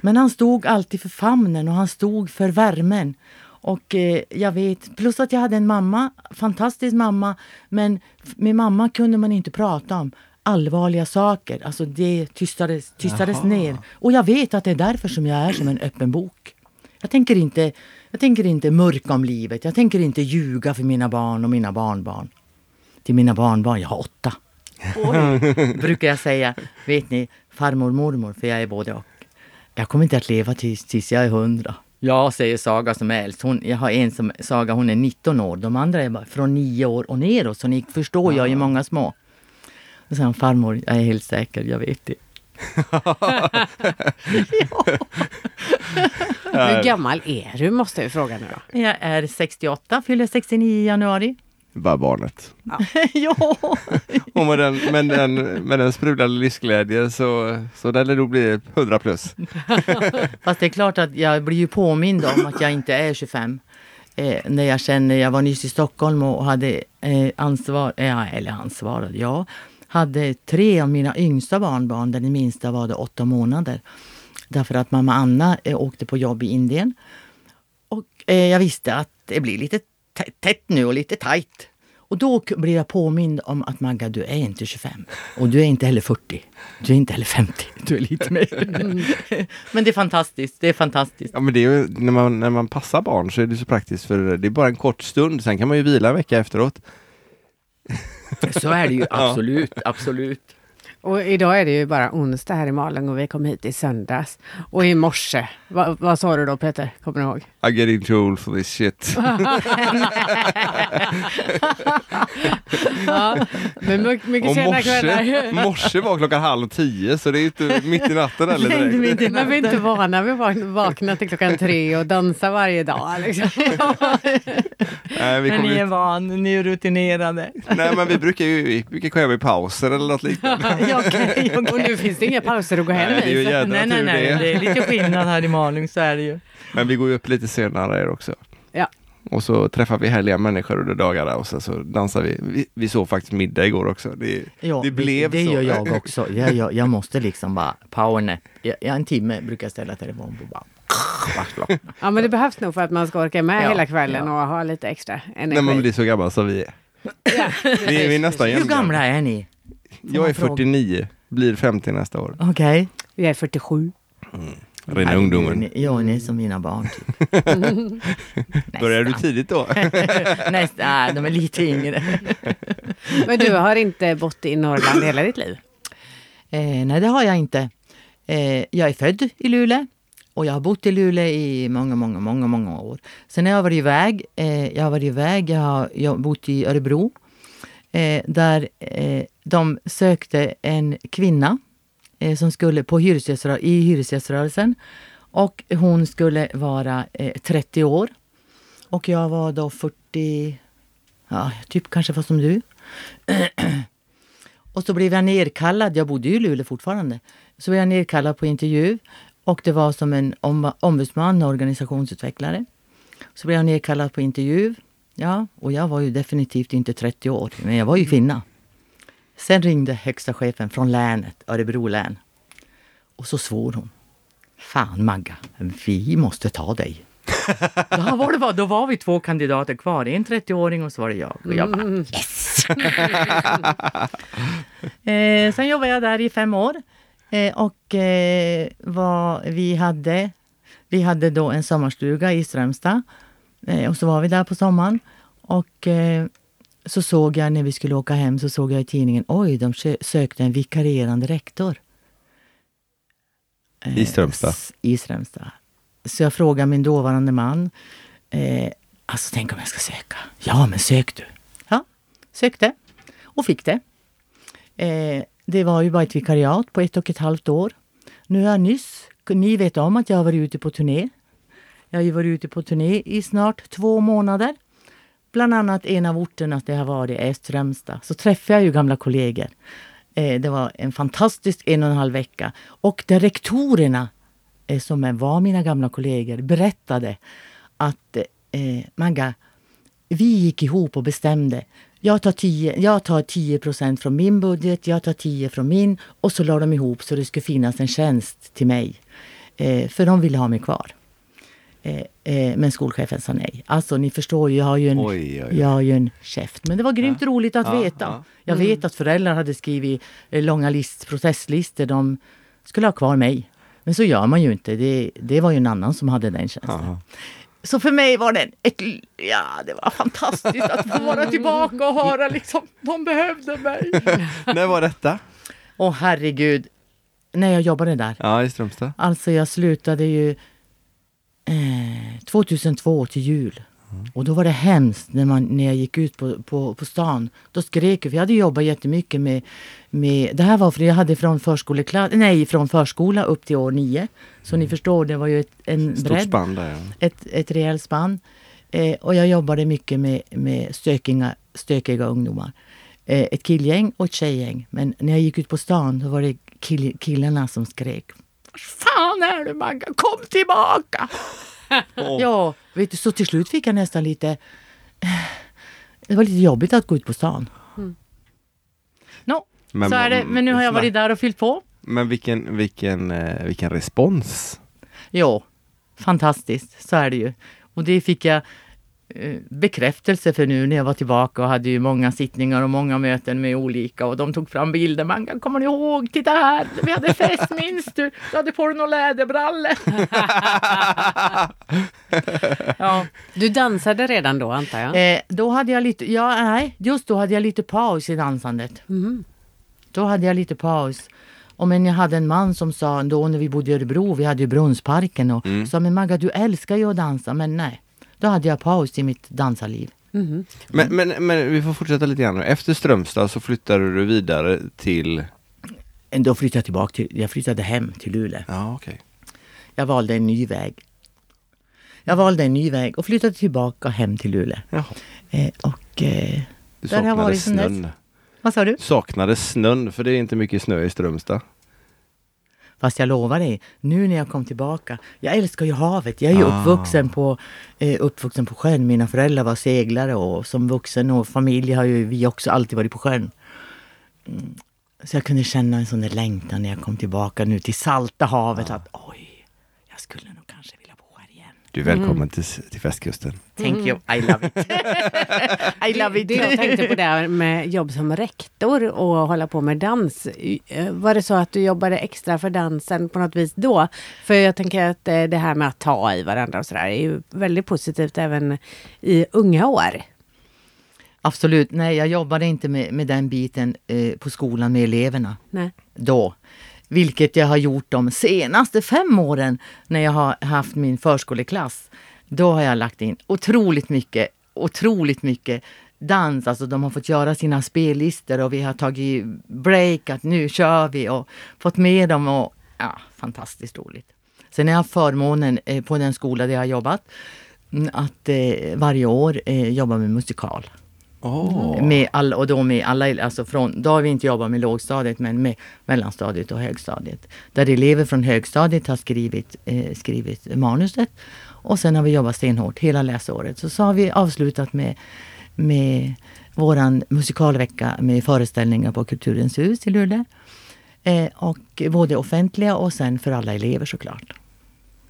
Men han stod alltid för famnen och han stod för värmen. Och eh, jag vet, plus att jag hade en mamma, fantastisk mamma, men med mamma kunde man inte prata om allvarliga saker. Alltså det tystades, tystades Jaha. ner. Och jag vet att det är därför som jag är som en öppen bok. Jag tänker inte, jag tänker inte mörka om livet. Jag tänker inte ljuga för mina barn och mina barnbarn. Till mina barnbarn, jag har åtta. Oj, brukar jag säga. Vet ni, farmor mormor, för jag är både och. Jag kommer inte att leva tills, tills jag är hundra. Ja, säger Saga som är äldst. Hon, jag har en som, Saga hon är 19 år. De andra är bara från 9 år och neråt. Så ni förstår, jag är många små. Och han, farmor, jag är helt säker, jag vet det. Hur gammal är du måste jag fråga nu då. Jag är 68, fyller 69 i januari. Bara barnet. ja! Och med den, med den, med den sprudlande livsglädje så, så där det nog blir 100 plus. Fast det är klart att jag blir ju påmind om att jag inte är 25. Eh, när jag känner, jag var nyss i Stockholm och hade eh, ansvar, eh, eller ansvarade, ja, hade tre av mina yngsta barnbarn, den minsta var det åtta månader. Därför att mamma Anna eh, åkte på jobb i Indien. Och eh, jag visste att det blir lite tätt nu och lite tajt. Och då blir blev jag påmind om att Magga, du är inte 25. Och du är inte heller 40. Du är inte heller 50. Du är lite mer. Men det är fantastiskt. Det är fantastiskt. Ja men det är ju, när man, när man passar barn så är det så praktiskt för det är bara en kort stund, sen kan man ju vila en vecka efteråt. Så är det ju absolut, absolut. Och idag är det ju bara onsdag här i Malung och vi kom hit i söndags. Och i morse, vad, vad sa du då Peter? Kommer du ihåg? I get in trouble for this shit. Ja, men mycket, Och sena morse, kvällar. morse var klockan halv tio så det är ju inte mitt i natten eller Nej, direkt. inte Men vi är inte vana vid att vakna- till klockan tre och dansa varje dag. Liksom. Nej, vi Men ni är ju, van, ni är rutinerade. nej men vi brukar ju vi brukar komma i pauser eller något liknande. Ja, okej, okej. Och nu finns det inga pauser att gå hem Nej, det är ju i. så- jädra Nej, nej, nej. det. Det är lite skillnad här i Malung, så är det ju. Men vi går ju upp lite senare också. Ja. Och så träffar vi härliga människor under dagarna och sen så dansar vi. Vi, vi såg faktiskt middag igår också. Det, Ja, det blev det så. gör jag också. Jag, jag, jag måste liksom bara powernap. Jag, jag, en timme brukar jag ställa telefon på bara. Ja men det behövs nog för att man ska orka med Ja, hela kvällen ja. och ha lite extra energi. När man blir så gammal som vi är. vi, är- vi är nästan Hur gamla är ni? Jag är man fråga? 49, blir 50 nästa år. Okej. Jag är 47. Rena ungdomen. Ni- Ja, ni är som mina barn. Typ. Börjar du tidigt då? Nästan. Nej, de är lite yngre. Men du har inte bott i Norrland hela ditt liv? Eh, nej, det har jag inte. Eh, jag är född i Luleå och jag har bott i Luleå i många, många, många, många år. Sen har jag varit iväg. Eh, jag har varit iväg. Jag har, jag har bott i Örebro eh, där eh, de sökte en kvinna eh, som skulle på hyresgäströ- i hyresgäströrelsen. Och hon skulle vara eh, 30 år. Och jag var då 40, ja, typ kanske var som du. Och så blev jag nerkallad. Jag bodde ju i Luleå fortfarande. Så blev jag nerkallad på intervju. Och det var som en om, ombudsman och organisationsutvecklare. Så blev jag nerkallad på intervju. Ja, och jag var ju definitivt inte 30 år, men jag var ju kvinna. Sen ringde högsta chefen från länet, Örebro län. Och så svor hon. Fan Magga, vi måste ta dig. då, var det bara, då var vi två kandidater kvar. En 30-åring och så var det jag. Och jag bara yes! eh, sen jobbade jag där i fem år. Eh, och eh, vad vi hade, vi hade då en sommarstuga i Strömstad. Eh, och så var vi där på sommaren. Och eh, så såg jag när vi skulle åka hem så såg jag i tidningen, oj, de sö- sökte en vikarierande rektor. Eh, I Strömstad? s- I Strömstad. Så jag frågade min dåvarande man, eh, alltså tänk om jag ska söka? Ja, men sök du. Ja, sökte och fick det. Eh, det var ju bara ett vikariat på ett och ett halvt år. Nu har jag nyss, ni vet om att jag har varit ute på turné. Jag har ju varit ute på turné i snart två månader. Bland annat en av orterna där jag har varit är Strömstad. Så träffade jag ju gamla kollegor. Eh, det var en fantastisk en och en halv vecka. Och där rektorerna, eh, som var mina gamla kollegor, berättade att eh, Magga, vi gick ihop och bestämde. Jag tar 10, jag tar 10 procent från min budget, jag tar 10 från min och så la de ihop så det skulle finnas en tjänst till mig. Eh, för de ville ha mig kvar. Eh, eh, men skolchefen sa nej. Alltså ni förstår ju, jag har ju en, Oj, oj, oj. Jag har en käft. Men det var grymt roligt att Ja, veta. ja. Jag vet att föräldrar hade skrivit eh, långa list, protestlistor. De skulle ha kvar mig. Men så gör man ju inte. Det, det var ju en annan som hade den tjänsten. Aha. Så för mig var det ett, ja, det var fantastiskt att få vara tillbaka och höra liksom, de behövde mig. När var detta? Åh herregud, när jag jobbade där. Ja, i Strömstad. Alltså jag slutade ju eh, 2002 till jul. Och då var det hemskt när, man, när jag gick ut på, på, på stan. Då skrek jag, för jag hade jobbat jättemycket med, med... Det här var för jag hade från, förskoleklass, nej, från förskola upp till år nio. Så ni förstår, det var ju ett, en Stort bredd spann där. ja. ett, ett rejält spann. Eh, och jag jobbade mycket med, med stökiga, stökiga ungdomar. Eh, ett killgäng och ett tjejgäng. Men när jag gick ut på stan då var det kill, killarna som skrek. Fan är du Magga? Kom tillbaka! Ja, vet du, så till slut fick jag nästan lite... Det var lite jobbigt att gå ut på stan. No, Men- så är det. Men nu har jag varit där och fyllt på. Men vilken, vilken, eh, vilken respons. Ja, fantastiskt. Så är det ju. Och det fick jag bekräftelse för nu när jag var tillbaka och hade ju många sittningar och många möten med olika och de tog fram bilder. Man kommer ni ihåg? Titta här! Vi hade fest, minns du? Du hade på dig några läderbrallor. ja. Du dansade redan då antar jag? Eh, då hade jag lite, ja nej, just då hade jag lite paus i dansandet. Mhm. Då hade jag lite paus. Och men jag hade en man som sa då när vi bodde i Örebro, vi hade ju Brunnsparken och Mm. sa men Magga du älskar ju att dansa men nej. Då hade jag paus i mitt dansarliv. Mhm. Men, men, men vi får fortsätta lite grann. Efter Strömstad så flyttade du vidare till... Då flyttade jag tillbaka till, jag flyttade hem till Luleå. Ja, okej. Jag valde en ny väg. Jag valde en ny väg och flyttade tillbaka hem till Luleå. Jaha. Eh, och eh, Du Där har jag saknade varit snön. vad sa du? Saknade snön, för det är inte mycket snö i Strömstad. Fast jag lovar dig, nu när jag kom tillbaka. Jag älskar ju havet. Jag är ju Ah. uppvuxen, på, eh, uppvuxen på sjön. Mina föräldrar var seglare och som vuxen och familj har ju vi också alltid varit på sjön. Mm. Så jag kunde känna en sån där längtan när jag kom tillbaka nu till salta havet. Att oj, jag skulle nog kanske vilja bo här igen. Du är välkommen till, till västkusten. Thank you, I love it. I love it. Det jag tänkte på där med jobb som rektor och hålla på med dans. Eh, Var det så att du jobbade extra för dansen på något vis då? För jag tänker att eh, det här med att ta i varandra och sådär är ju väldigt positivt även i unga år. Absolut, nej jag jobbade inte med, med den biten eh, på skolan med eleverna. Nej. då. Vilket jag har gjort de senaste fem åren när jag har haft min förskoleklass. Då har jag lagt in otroligt mycket, otroligt mycket dans. Alltså de har fått göra sina spellistor och vi har tagit break, att nu kör vi och fått med dem och ja, fantastiskt roligt. Sen har jag haft förmånen eh, på den skola där jag har jobbat att eh, varje år eh, jobba med musikal. Åh. Med all, och då med alla, alltså från, då har vi inte jobbat med lågstadiet men med mellanstadiet och högstadiet. Där elever från högstadiet har skrivit, eh, skrivit manuset. Och sen har vi jobbat stenhårt hela läsåret. Så, så har vi avslutat med, med våran musikalvecka med föreställningar på Kulturens hus i Luleå. Eh, och både offentliga och sen för alla elever såklart.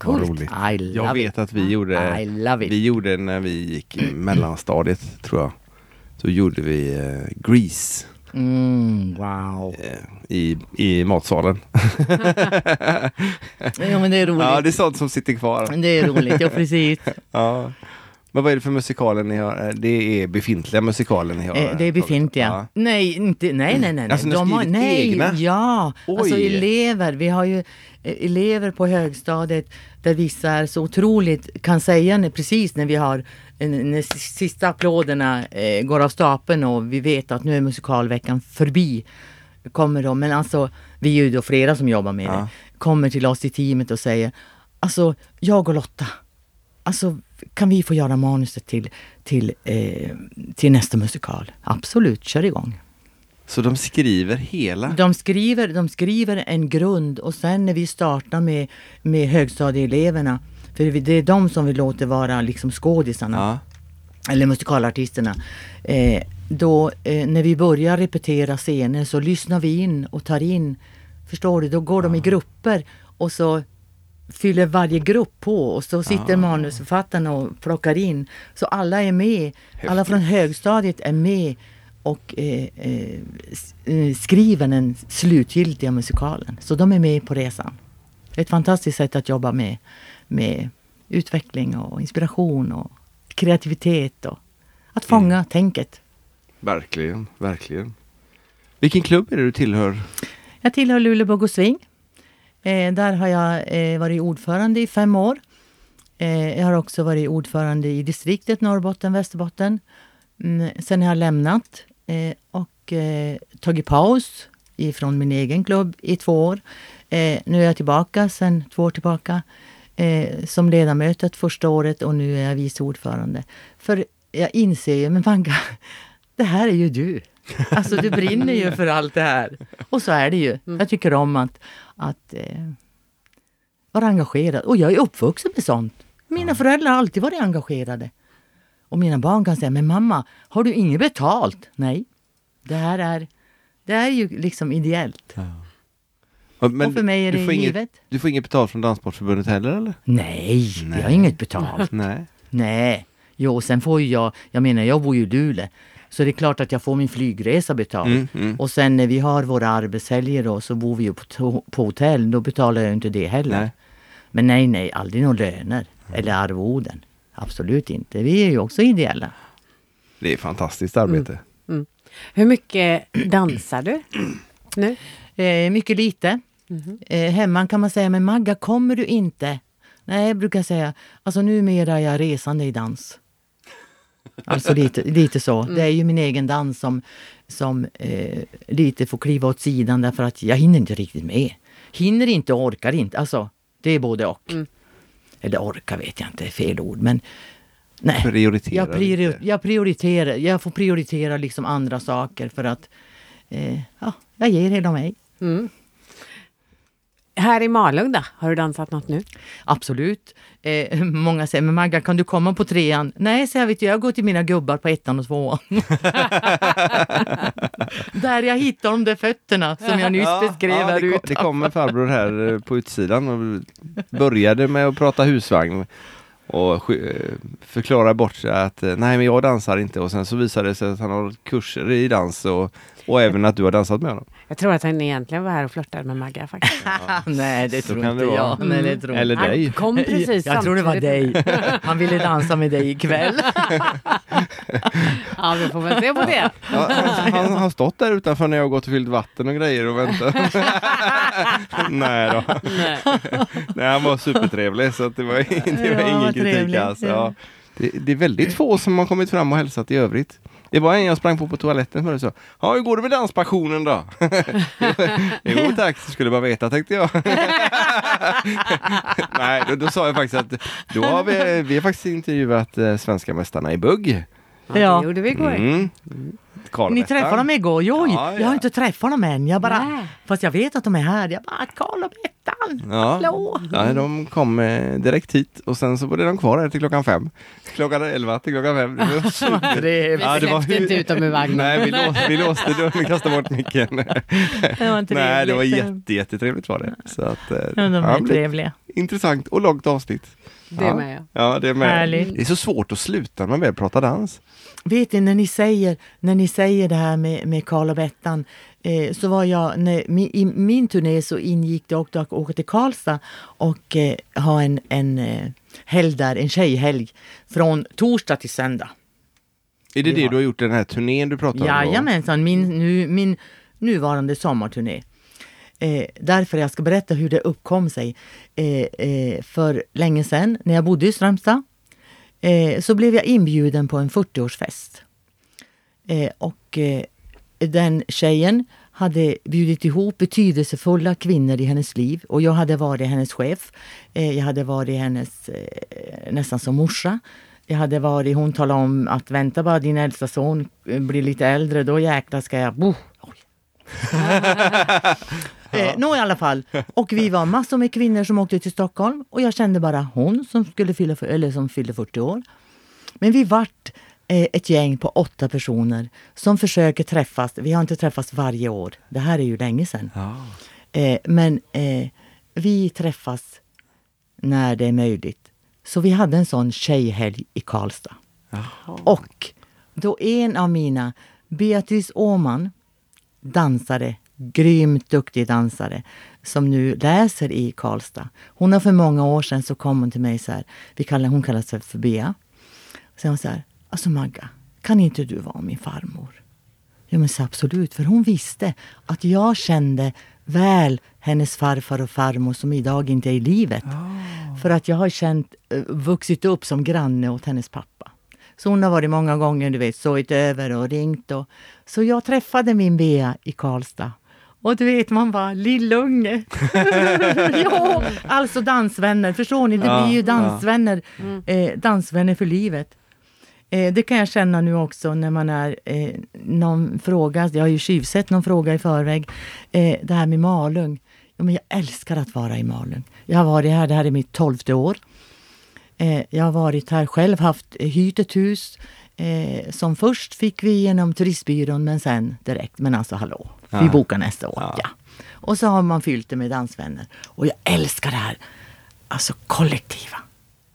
Vad roligt. I love Jag it. vet att vi gjorde, I love it. vi gjorde när vi gick i mellanstadiet, tror jag. Så gjorde vi eh, Grease Mm, wow. eh, i, i matsalen. Ja men det är roligt. ja, det är sånt som sitter kvar. Det är roligt, ja precis. Ja. Men vad är det för musikaler ni har? Eh, Det är befintliga musikaler ni har? Eh, Det är befintliga. Ja. Nej, inte, nej, nej, nej. Alltså, har De skrivit nej, egna? Ja, alltså Oj. elever. Vi har ju elever på högstadiet där vissa är så otroligt, kan säga när, precis när vi har när sista applåderna eh, går av stapeln och vi vet att nu är musikalveckan förbi. Kommer de, men alltså vi är ju då flera som jobbar med Ja. det. Kommer till oss i teamet och säger Alltså jag och Lotta Alltså kan vi få göra manuset till, till, eh, till nästa musikal? Absolut, kör igång. Så de skriver hela? De skriver, de skriver en grund och sen när vi startar med, med högstadieeleverna, för det är de som vi låter vara liksom skådisarna, Ja. eller musikalartisterna. Eh, då, eh, när vi börjar repetera scener så lyssnar vi in och tar in, förstår du, då går de i grupper och så fyller varje grupp på och så sitter manusförfattarna och plockar in. Så alla är med, alla från högstadiet är med och eh, eh, eh, skriver den slutgiltiga musikalen. Så de är med på resan. Ett fantastiskt sätt att jobba med, med utveckling och inspiration och kreativitet och att fånga tänket. Verkligen, verkligen. Vilken klubb är det du tillhör? Jag tillhör Luleå Bugg och Sving. Eh, där har jag eh, varit ordförande i fem år. Eh, jag har också varit ordförande i distriktet Norrbotten, Västerbotten. Mm, sen har jag lämnat eh, och eh, tagit paus ifrån min egen klubb i två år. Eh, nu är jag tillbaka sen två år tillbaka eh, som ledamötet första året och nu är jag vice ordförande. För jag inser ju, men Magga, det här är ju du. Alltså du brinner ju för allt det här. Och så är det ju. Jag tycker om att, att eh, vara engagerad. Och jag är uppvuxen med sånt. Mina föräldrar har alltid varit engagerade. Och mina barn kan säga, men mamma, har du inget betalt? Nej. Det här är, det är ju liksom ideellt. Ja, men och för mig är du det får inget- givet. Du får inget betalt från Danssportförbundet heller eller? Nej, vi har inget betalt. Nej. Nej, Jo, sen får ju jag, jag menar jag bor ju i Luleå. Så det är klart att jag får min flygresa betald. Mm, mm. Och sen när vi har våra arbetshelger då så bor vi ju på, på hotell. Då betalar jag inte det heller. Nej. Men nej, nej, aldrig några löner. Eller arvoden. Absolut inte. Vi är ju också ideella. Det är fantastiskt arbete. Hur mycket dansar du nu? Eh, mycket lite. Eh, hemma kan man säga, men Magga, kommer du inte? Nej, jag brukar säga, alltså numera är jag resande i dans. Alltså lite, lite så. Det är ju min egen dans som, som eh, lite får kliva åt sidan därför att jag hinner inte riktigt med. Hinner inte och orkar inte. Alltså, det är både och. Eller orka vet jag inte, är fel ord. Men nej. Prioritera Jag, priori- lite. jag prioriterar, jag får prioritera liksom andra saker för att eh, ja, jag ger hela mig. Här i Malung då? Har du dansat något nu? Absolut. Eh, många säger, men Magga kan du komma på trean? Nej, säger jag, vet du, jag går till mina gubbar på ettan och tvåan. Där jag hittar de där fötterna som jag nyss beskrev ja, här det, kom, det kommer farbror här eh, på utsidan och började med att prata husvagn och eh, förklara bort sig att eh, nej men jag dansar inte och sen så visade det sig att han har kurser i dans och, och även att du har dansat med honom. Jag tror att han egentligen var här och flörtade med Magga faktiskt. Nej, det Så tror inte det jag. Nej, det tror Eller Han dig. kom precis jag tror det var dig. Han ville dansa med dig ikväll. Ja, vi får väl se på det. Ja, han, har stått där utanför när jag har gått och fyllt vatten och grejer och väntat. nej då. Nej. Nej, han var supertrevlig så det var, det var Ja, ingen kritik alls. Ja. Ja. Det, det är väldigt få som har kommit fram och hälsat i övrigt. Det var en jag sprang på på toaletten för och sa Ja, hur går det med danspassionen då? jo tack, skulle bara veta tänkte jag. Nej, då, då sa jag faktiskt att då har vi, vi har faktiskt intervjuat eh, svenska mästarna i bugg. Ja, Ja. det gjorde vi igår. Mm. Ni träffade dem igår? Jo, Ja, jag ja. har inte träffat dem än. Jag bara, fast jag vet att de är här. Jag bara, Karl och Bettan, Ja. hallå! Ja, de kom eh, direkt hit och sen så var de kvar här till klockan fem. Klockan elva till klockan fem. Det var super- Vi Ja, det var släppte inte ut dem ur vagnen. Nej, vi låste, vi låste dörren och kastade bort micken. Det var inte Nej, det var jätte, jättetrevligt var det. Så att, eh, Ja, de är trevliga. intressant och långt avsnitt. Det ja. med. Ja, det är med. Härligt. Det är så svårt att sluta när man väl pratar dans. Vet ni, när ni säger, när ni säger det här med, med Karl och Bettan, eh, så var jag, när, i min turné så ingick det också att åka till Karlstad och eh, ha en, en eh, helg där, en tjejhelg, från torsdag till söndag. Är det det har- du har gjort den här turnén du pratar om? Jajamensan, min, nu, min nuvarande sommarturné. Eh, därför jag ska berätta hur det uppkom sig. Eh, eh, för länge sedan, när jag bodde i Strömstad, eh, så blev jag inbjuden på en 40-årsfest. Eh, och eh, den tjejen hade bjudit ihop betydelsefulla kvinnor i hennes liv och jag hade varit hennes chef. Eh, jag hade varit hennes eh, nästan som morsa. Jag hade varit, hon talade om att vänta bara din äldsta son blir lite äldre, då jäklar ska jag Boh. Eh, Nå i alla fall. Och vi var massor med kvinnor som åkte till Stockholm och jag kände bara hon som, skulle fylla, eller som fyllde 40 år. Men vi vart eh, ett gäng på åtta personer som försöker träffas. Vi har inte träffats varje år. Det här är ju länge sedan. Eh, men eh, vi träffas när det är möjligt. Så vi hade en sån tjejhelg i Karlstad. Och då en av mina, Beatrice Åman, dansare, grymt duktig dansare, som nu läser i Karlstad. Hon har för många år sedan så kom hon till mig så här, vi kallar, hon kallar sig för Bea. Så hon så här, alltså Magga, kan inte du vara min farmor? Ja men så absolut, för hon visste att jag kände väl hennes farfar och farmor som idag inte är i livet. För att jag har känt, eh, vuxit upp som granne åt hennes pappa. Så hon har varit många gånger, du vet, sovit över och ringt. Och, så jag träffade min Bea i Karlstad. Och du vet, man bara, lillunge. ja, alltså dansvänner, förstår ni? Det Ja, blir ju ja. dansvänner, eh, dansvänner för livet. Eh, det kan jag känna nu också när man är eh, någon fråga, jag har ju tjuvsett någon fråga i förväg, eh, det här med Malung. Ja, men jag älskar att vara i Malung. Jag har varit här, det här är mitt tolfte år. Eh, jag har varit här själv, haft eh, hyrt ett hus eh, som först fick vi genom turistbyrån men sen direkt, men alltså hallå, vi Ja. bokar nästa år. Ja. Ja. Och så har man fyllt det med dansvänner. Och jag älskar det här, alltså kollektiva.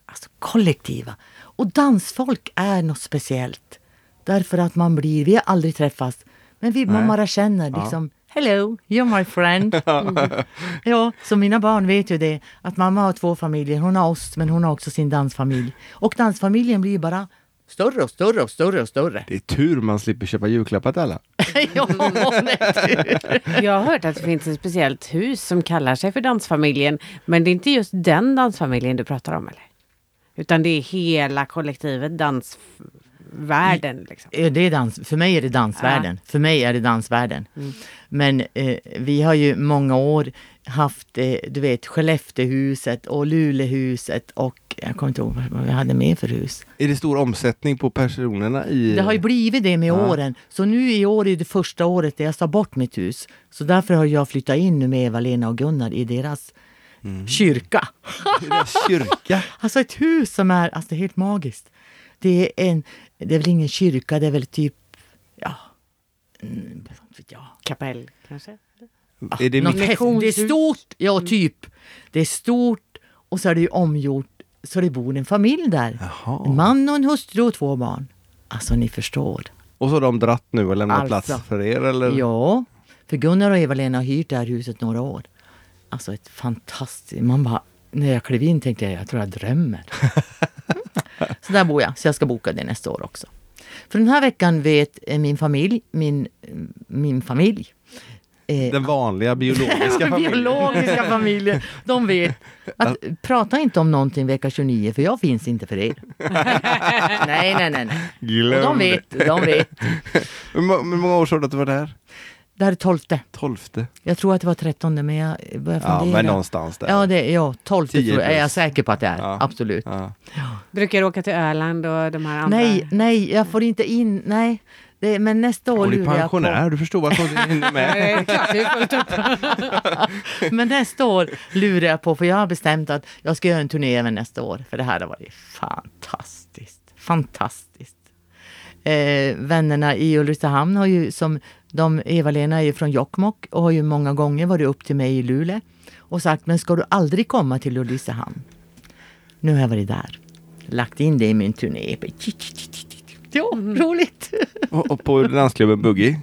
Alltså kollektiva. Och dansfolk är något speciellt. Därför att man blir, vi har aldrig träffats, men vi, man bara känner Ja. liksom Hello, you're my friend. Mm. Ja, så mina barn vet ju det, att mamma har två familjer. Hon har oss, men hon har också sin dansfamilj. Och dansfamiljen blir bara större och större och större och större. Det är tur man slipper köpa julklappar till alla. ja, tur. Jag har hört att det finns ett speciellt hus som kallar sig för dansfamiljen. Men det är inte just den dansfamiljen du pratar om eller? Utan det är hela kollektivet, dansvärlden. Liksom. Ja, Det är dans, för mig är det dansvärlden. För mig är det dansvärlden. Mm. Men eh, vi har ju många år haft, eh, du vet, Skelleftehuset och Lulehuset och jag kommer inte ihåg vad vi hade mer för hus. Är det stor omsättning på personerna i... Det har ju blivit det med Ja. åren. Så nu i år är det första året där jag sa bort mitt hus. Så därför har jag flyttat in nu med Eva-Lena och Gunnar i deras kyrka. i deras kyrka. Alltså ett hus som är alltså, det är helt magiskt. Det är, en, det är väl ingen kyrka, det är väl typ, ja, mm, vet jag. Kapell kanske? Är det det är stort, ja typ. Det är stort och så är det ju omgjort så det bor en familj där. En Jaha. man och en hustru och två barn. Alltså ni förstår. Och så har de dratt nu och lämnat Alltså. plats för er eller? Ja, för Gunnar och Eva-Lena har hyrt det här huset några år. Alltså ett fantastiskt... Man bara, när jag klev in tänkte jag, jag tror jag drömmer. så där bor jag, så jag ska boka det nästa år också. För den här veckan vet eh, min familj, min, min familj, eh, Den vanliga biologiska familjen. biologiska familjen, de vet att prata inte om någonting vecka 29 för jag finns inte för er. nej, nej, nej. nej. Och de vet, de vet. Hur många år sa du att du var där? Det här är tolfte. Tolfte? Jag tror att det var trettonde men jag börjar Ja, fundera. men någonstans där. Ja, det, ja 12 Tio tror jag, är jag säker på att det är. Ja. Absolut. Ja. Brukar du åka till Öland och de här andra? Nej, nej, jag får inte in, nej. Det, men nästa år lurar jag på. du förstår är inne med. Men nästa år lurar jag på, för jag har bestämt att jag ska göra en turné även nästa år. För det här har varit fantastiskt. Fantastiskt. Eh, vännerna i Ulricehamn har ju som de, Eva-Lena är ju från Jokkmokk och har ju många gånger varit upp till mig i Luleå och sagt, men ska du aldrig komma till Ulricehamn? Nu har jag varit där. Lagt in det i min turné. Ja, roligt! Och, och på dansklubben Boogie.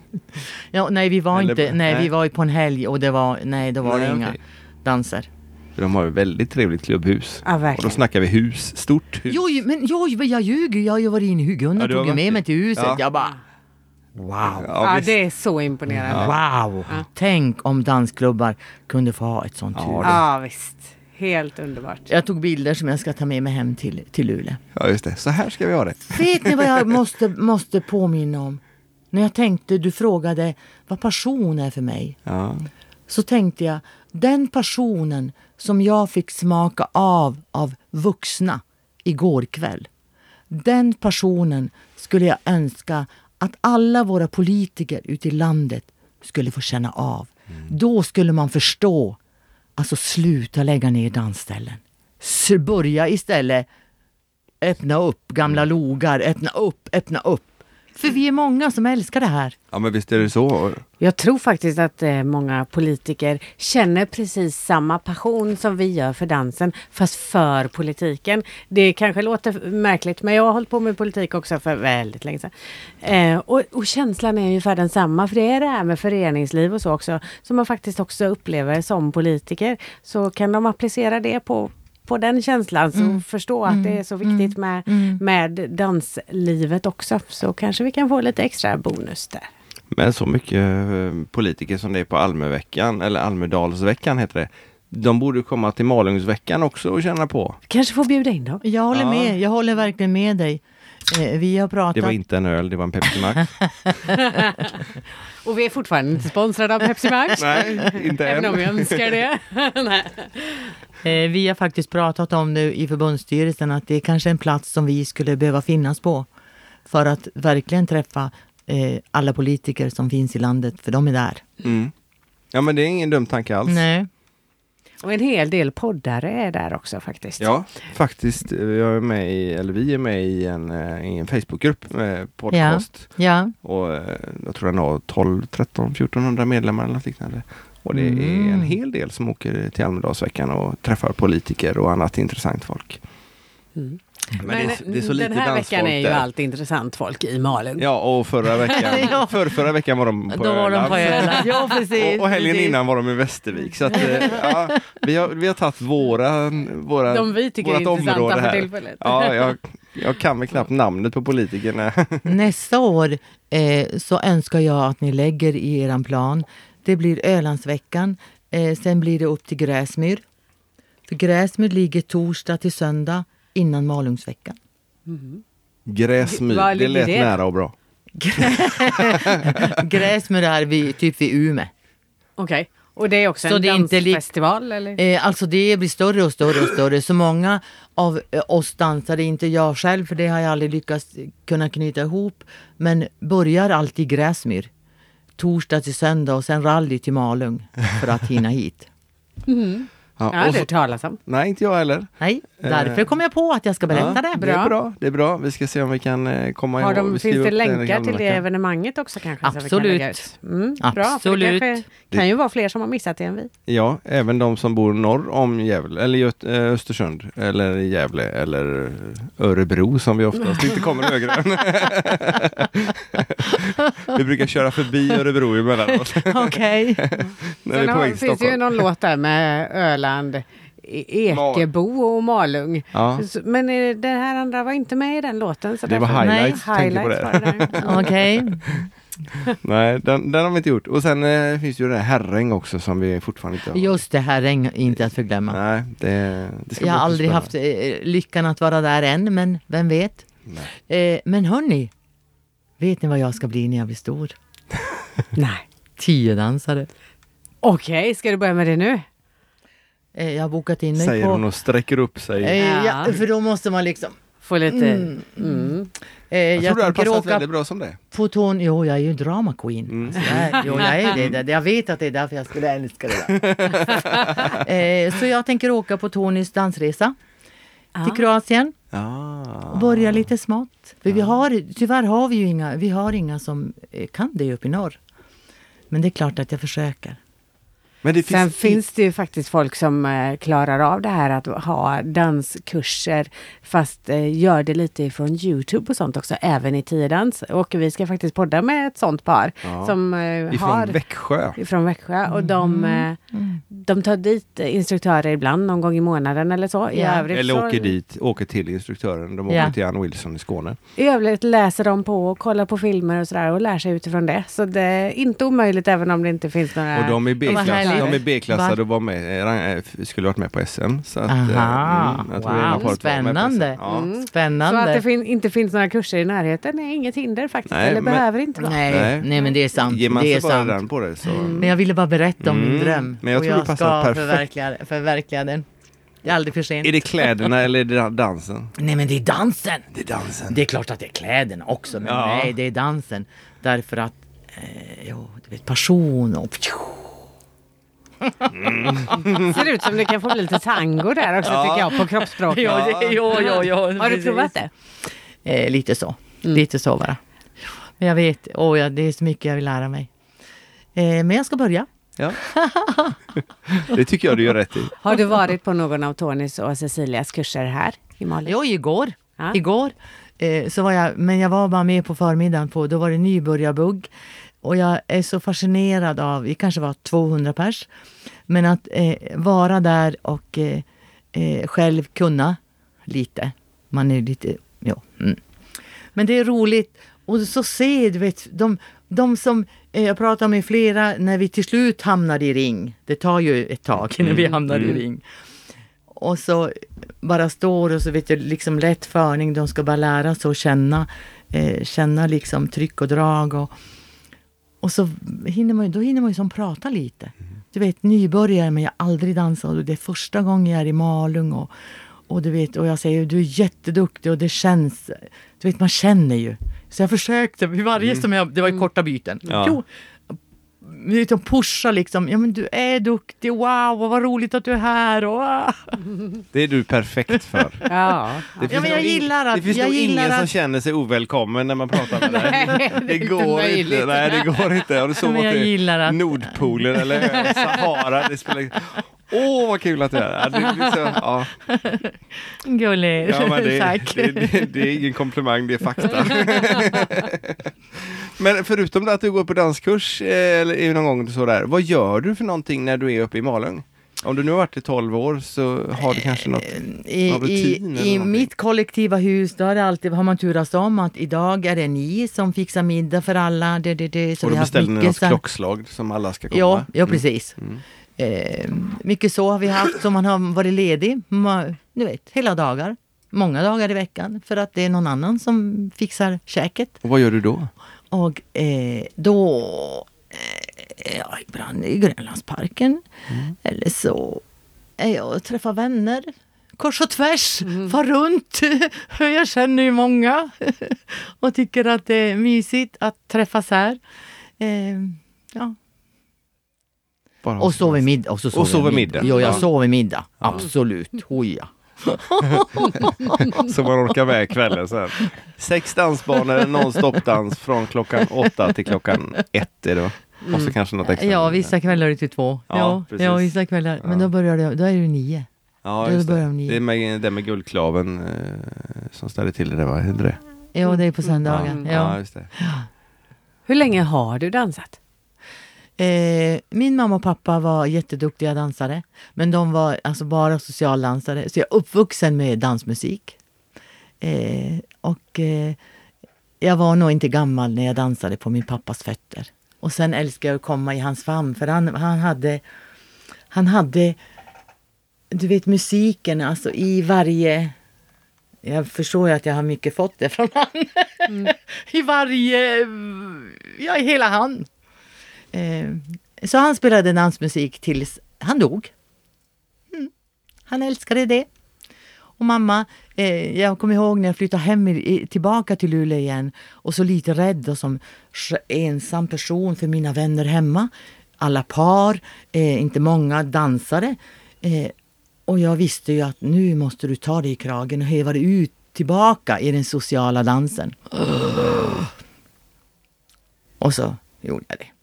Ja, nej, vi var Eller- inte, nej, vi nej. var ju på en helg och det var, nej, då var Nej, det inga okej. danser. De har ju väldigt trevligt klubbhus. Ja, Och då snackar vi hus, stort hus. Jo, men jo, jag ljuger. Jag har ju varit inne i Gunnar Ja, du har tog med mig till huset. Ja. Jag bara... Wow! Ja, visst. det är så imponerande. Wow! Tänk om dansklubbar kunde få ha ett sånt Ja, hus. Ja, visst. Helt underbart. Jag tog bilder som jag ska ta med mig hem till, till Luleå. Ja, just det. Så här ska vi ha det. Vet ni vad jag måste, måste påminna om? När jag tänkte, du frågade vad passion är för mig. Ja. så tänkte jag, den passionen som jag fick smaka av av vuxna igår kväll. Den passionen skulle jag önska att alla våra politiker ute i landet skulle få känna av. Då skulle man förstå, alltså sluta lägga ner dansställen. Börja istället öppna upp gamla logar, öppna upp, öppna upp. För vi är många som älskar det här. ja, men visst är det så. Jag tror faktiskt att eh, många politiker känner precis samma passion som vi gör för dansen, fast för politiken. Det kanske låter märkligt, men jag har hållit på med politik också för väldigt länge sedan. Eh, och, och känslan är ungefär densamma, för det är det här med föreningsliv och så också, som man faktiskt också upplever som politiker. Så kan de applicera det på på den känslan, så förstå att det är så viktigt med, med danslivet också. Så kanske vi kan få lite extra bonus där. Men så mycket eh, politiker som det är på Almeveckan, eller Almedalsveckan heter det. De borde komma till Malungsveckan också och känna på. Kanske får bjuda in dem. Jag håller Ja. med, jag håller verkligen med dig. Eh, vi har pratat... Det var inte en öl, det var en Pepsi Max. Och vi är fortfarande inte sponsrade av Pepsi Max. Nej, inte Även än. om vi önskar det. Eh, vi har faktiskt pratat om det i förbundsstyrelsen att det är kanske en plats som vi skulle behöva finnas på. För att verkligen träffa eh, alla politiker som finns i landet, för de är där. Mm. Ja men det är ingen dum tanke alls. Nej. Och en hel del poddare är där också faktiskt. Ja, faktiskt. Jag är med i, eller vi är med i en, eh, i en Facebookgrupp med podcast. Ja. Och eh, jag tror den har 12, 13, 1400 medlemmar eller något liknande. Och det är Mm. en hel del som åker till Almedalsveckan och träffar politiker och annat intressant folk. Mm. Men, det, är, det är så lite den här veckan är ju där. allt intressant folk i Malung. Ja, och förra veckan, Ja. för, förra veckan var de på Då var de Öland. på Öland. Ja, precis. Och, och helgen precis. innan var de i Västervik. Så att, eh, ja, vi, har, vi har tagit våra, våra De vi tycker är vårat intressanta område för här. tillfället. Ja, jag, jag kan väl knappt namnet på politikerna. Nästa år eh, så önskar jag att ni lägger i eran plan. Det blir Ölandsveckan. Eh, sen blir det upp till Gräsmyr. För Gräsmyr ligger torsdag till söndag innan Malungsveckan. Gräsmyr, Var det lät det? nära och bra. Gräsmyr är vid, typ vid Ume. Okej. Och det är också Så en dansfestival? Eller? Eh, alltså det blir större och större och större. Så många av eh, oss dansare, inte jag själv för det har jag aldrig lyckats kunna knyta ihop, men börjar alltid i Gräsmyr. Torsdag till söndag och sen rally till Malung för att hinna hit. Ja, Ja, det har så, hört talas om. nej, inte jag heller. Nej, därför kom jag på att jag ska berätta ja, det. Det är Bra. bra. Det är bra. Vi ska se om vi kan eh, komma Har ihåg. de, vi finns det länkar till det evenemanget också kanske? så vi kan Absolut. ut? Mm, Bra, för Absolut. det kanske kan ju vara fler som har missat det än vi. Ja, även de som bor norr om Gävle, eller Göt- eh, Östersund, eller Gävle, eller Örebro som vi oftast inte kommer högre än. vi brukar köra förbi Örebro emellanåt. Okej. vi Sen har, finns det ju någon låt där med Öland, E- Ekebo och Malung. Ja, Men eh, det här andra var inte med i den låten. Så det var highlights, Nej, tänkte på highlights det. Okej. Nej, den, den har vi inte gjort. Och sen eh, finns det ju det här Herräng också som vi fortfarande inte har. Just det här är inte att förglömma. Nej, det, det ska Jag har aldrig haft eh, lyckan att vara där än, men vem vet? Eh, men hörni, vet ni vad jag ska bli när jag blir stor? Nej. Tiodansare. Okej, ska du börja med det nu? Eh, jag har bokat in mig Säger på... hon och sträcker upp sig. Eh, ja, Ja. för då måste man liksom... Få lite... Mm. Mm. Eh, jag jag tror det hade passat väldigt bra som det. på ton... Jo, jag är ju drama queen. Mm. Alltså, jag, jo, jag är det. det. Jag vet att det är därför jag skulle älska det där. eh, så jag tänker åka på Tonys dansresa till Kroatien. Ah. och börja lite smått. För vi har, tyvärr har vi ju inga, vi har inga som eh, kan det uppe i norr. Men det är klart att jag försöker. Men det Sen finns, finns det ju faktiskt folk som eh, klarar av det här att ha danskurser fast eh, gör det lite ifrån Youtube och sånt också, även i tiodans. Och vi ska faktiskt podda med ett sånt par Ja. som eh, ifrån har Växjö. ifrån Växjö och de, eh, de tar dit instruktörer ibland någon gång i månaden eller så. I Ja. övrigt, Eller så, åker dit, åker till instruktören. De åker Ja. till Ann Wilson i Skåne. I övrigt läser de på och kollar på filmer och sådär och lär sig utifrån det. Så det är inte omöjligt även om det inte finns några... Och de är B-klass. De är B-klassade och var med, eh, eh, skulle varit med på SM. Så att, Aha, eh, ena wow, spännande. SM. Ja. Mm. Så Spännande. att det fin- inte finns några kurser i närheten är inget hinder faktiskt. Nej, eller men- behöver inte vara. nej, Nej. nej, men det är sant. Ger man det sig är bara sant. på det så... Men jag ville bara berätta om min Mm, dröm. men jag och tror det jag passar ska perfekt. förverkliga, förverkliga den. Det är aldrig för sent. Är det kläderna eller är det dansen? Nej men det är dansen! Det är dansen. Det är klart att det är kläderna också, men Ja. nej det är dansen. Därför att, eh, jo, du vet passion och... Ser ut som det kan få bli lite tango där också tycker jag på kroppsspråket. Ja, jo, jo, jo, Har du precis. provat det? Eh, lite så. Lite så bara. Men jag vet, åh, ja, det är så mycket jag vill lära mig. Eh, men jag ska börja. Ja. Det tycker jag du gör rätt i. Har du varit på någon av Tonys och Cecilias kurser här i Malung? Jo, igår. Ja. Igår. Eh, så var jag, men jag var bara med på förmiddagen, på, då var det nybörjarbugg. Och jag är så fascinerad av, vi kanske var 200 pers, men att eh, vara där och eh, eh, själv kunna lite. Man är lite, ja. Mm. Men det är roligt. Och så se, du vet, de, de som, eh, jag pratar med flera, när vi till slut hamnar i ring. Det tar ju ett tag innan vi hamnar i ring. Och så bara står och så vet jag liksom lätt förning, de ska bara lära sig att känna, eh, känna liksom tryck och drag. Och, och så hinner man, ju- då hinner man ju som prata lite. Du vet nybörjare men jag har aldrig dansat och det är första gången jag är i Malung. Och, och du vet, och jag säger du är jätteduktig och det känns, du vet man känner ju. Så jag försökte vid varje som jag, det var ju korta byten. Ja. Jo, liksom pusha liksom, ja men du är duktig, wow vad roligt att du är här. Och, ah. Det är du perfekt för. Ja. Det Ja, men jag gillar att- Det finns jag nog ingen som att- känner sig ovälkommen när man pratar med dig. Nej, Det inte går möjligt. inte. Nej, det går inte. Har du sovit jag i gillar att- Nordpolen eller Sahara? Det spelar... Åh, vad kul att det är! Ja, det, ja. Ja, men det, Tack. det, det, det är ingen komplimang, det är fakta. Men förutom att du går på danskurs eh, eller någon gång sådär, vad gör du för någonting när du är uppe i Malung? Om du nu har varit i 12 år så har du kanske något I, av i, rutin eller I någonting? mitt kollektiva hus då har, det alltid, har man turats om att idag är det ni som fixar middag för alla. Det, det, det. Så och då beställer ni något så klockslag som alla ska komma? Ja, ja Mm. precis. Mm. Eh, mycket så har vi haft som man har varit ledig. Ma- Du vet, hela dagar. Många dagar i veckan för att det är någon annan som fixar käket. Och vad gör du då? Och eh, då eh, ja, ibland i Grönlandsparken. Eller så är jag och träffar vänner. Kors och tvärs, far runt. jag känner ju många. och tycker att det är mysigt att träffas här. Eh, ja. Och sover middag. Och, så sover, Och sover jag middag. Jo, jag Ja. sover middag. Absolut. Hoja. Så man orkar med kvällen sen. Sex dansbanor, non-stop-dans från klockan åtta till klockan ett är det va? Och så kanske något extra. Ja, vissa kvällar är det till två. Ja, Ja, precis. ja, vissa kvällar. Men då börjar det, då är det nio. Ja, Då just börjar det. Det är med, det med guldklaven eh, som ställer till det, va? Är det det? Ja, det är på söndagar. Ja, Ja. ja, just det. Hur länge har du dansat? Eh, min mamma och pappa var jätteduktiga dansare. Men de var alltså bara socialdansare. Så jag är uppvuxen med dansmusik. Eh, och eh, jag var nog inte gammal när jag dansade på min pappas fötter. Och sen älskar jag att komma i hans famn. För han, han hade... Han hade... Du vet musiken, alltså i varje... Jag förstår ju att jag har mycket fått det från han. I varje... Ja, i hela han. Eh, så han spelade dansmusik tills han dog. Mm. Han älskade det. Och mamma, eh, jag kommer ihåg när jag flyttade hem i, tillbaka till Luleå igen och så lite rädd och som ensam person för mina vänner hemma. Alla par, eh, inte många dansare. Eh, och jag visste ju att nu måste du ta dig i kragen och häva dig ut tillbaka i den sociala dansen. Och så gjorde jag det.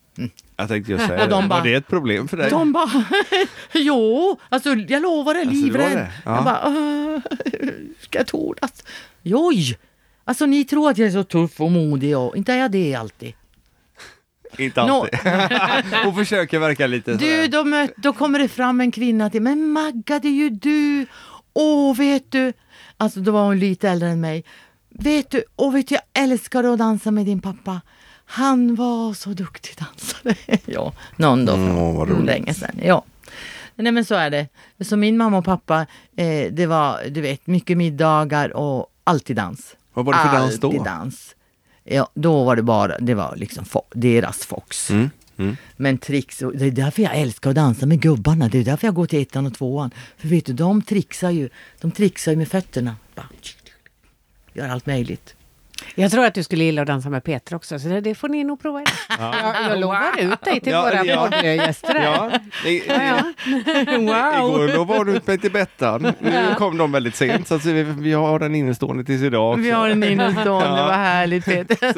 Jag tänkte just säga Och de det. Var det ett problem för dig? De bara, jo, alltså jag lovar, är Alltså, livrädd. Ja. Jag bara, "Åh, ska jag tordas? Joj! Alltså ni tror att jag är så tuff och modig och inte är jag det alltid. Inte alltid. Hon försöker verka lite Du, då, möt, då kommer det fram en kvinna till men Magga det är ju du! Åh, vet du! Alltså då var hon lite äldre än mig. Vet du, åh vet du, jag älskar att dansa med din pappa. Han var så duktig dansare. ja, någon dag Mm, vad roligt. länge sedan. Ja. Nej men så är det. Så min mamma och pappa, eh, det var du vet mycket middagar och alltid dans. Vad var det för dans då? Alltid dans. Ja, då var det bara, det var liksom deras fox. Mm, mm. Men tricks, och det är därför jag älskar att dansa med gubbarna. Det är därför jag går till ettan och tvåan. För vet du, de trixar ju, de trixar ju med fötterna. Bara, Gör allt möjligt. Jag tror att du skulle gilla att dansa med Peter också, så det, det får ni nog prova. Ja. Jag, jag lovar ut dig till Ja, våra ja. poddgäster. här. Ja, i, Ja, ja. Igår då var du med till Bettan. Nu kom de väldigt sent så vi, vi har den innestående tills idag också. Vi har en innestående, Ja. vad härligt Peter.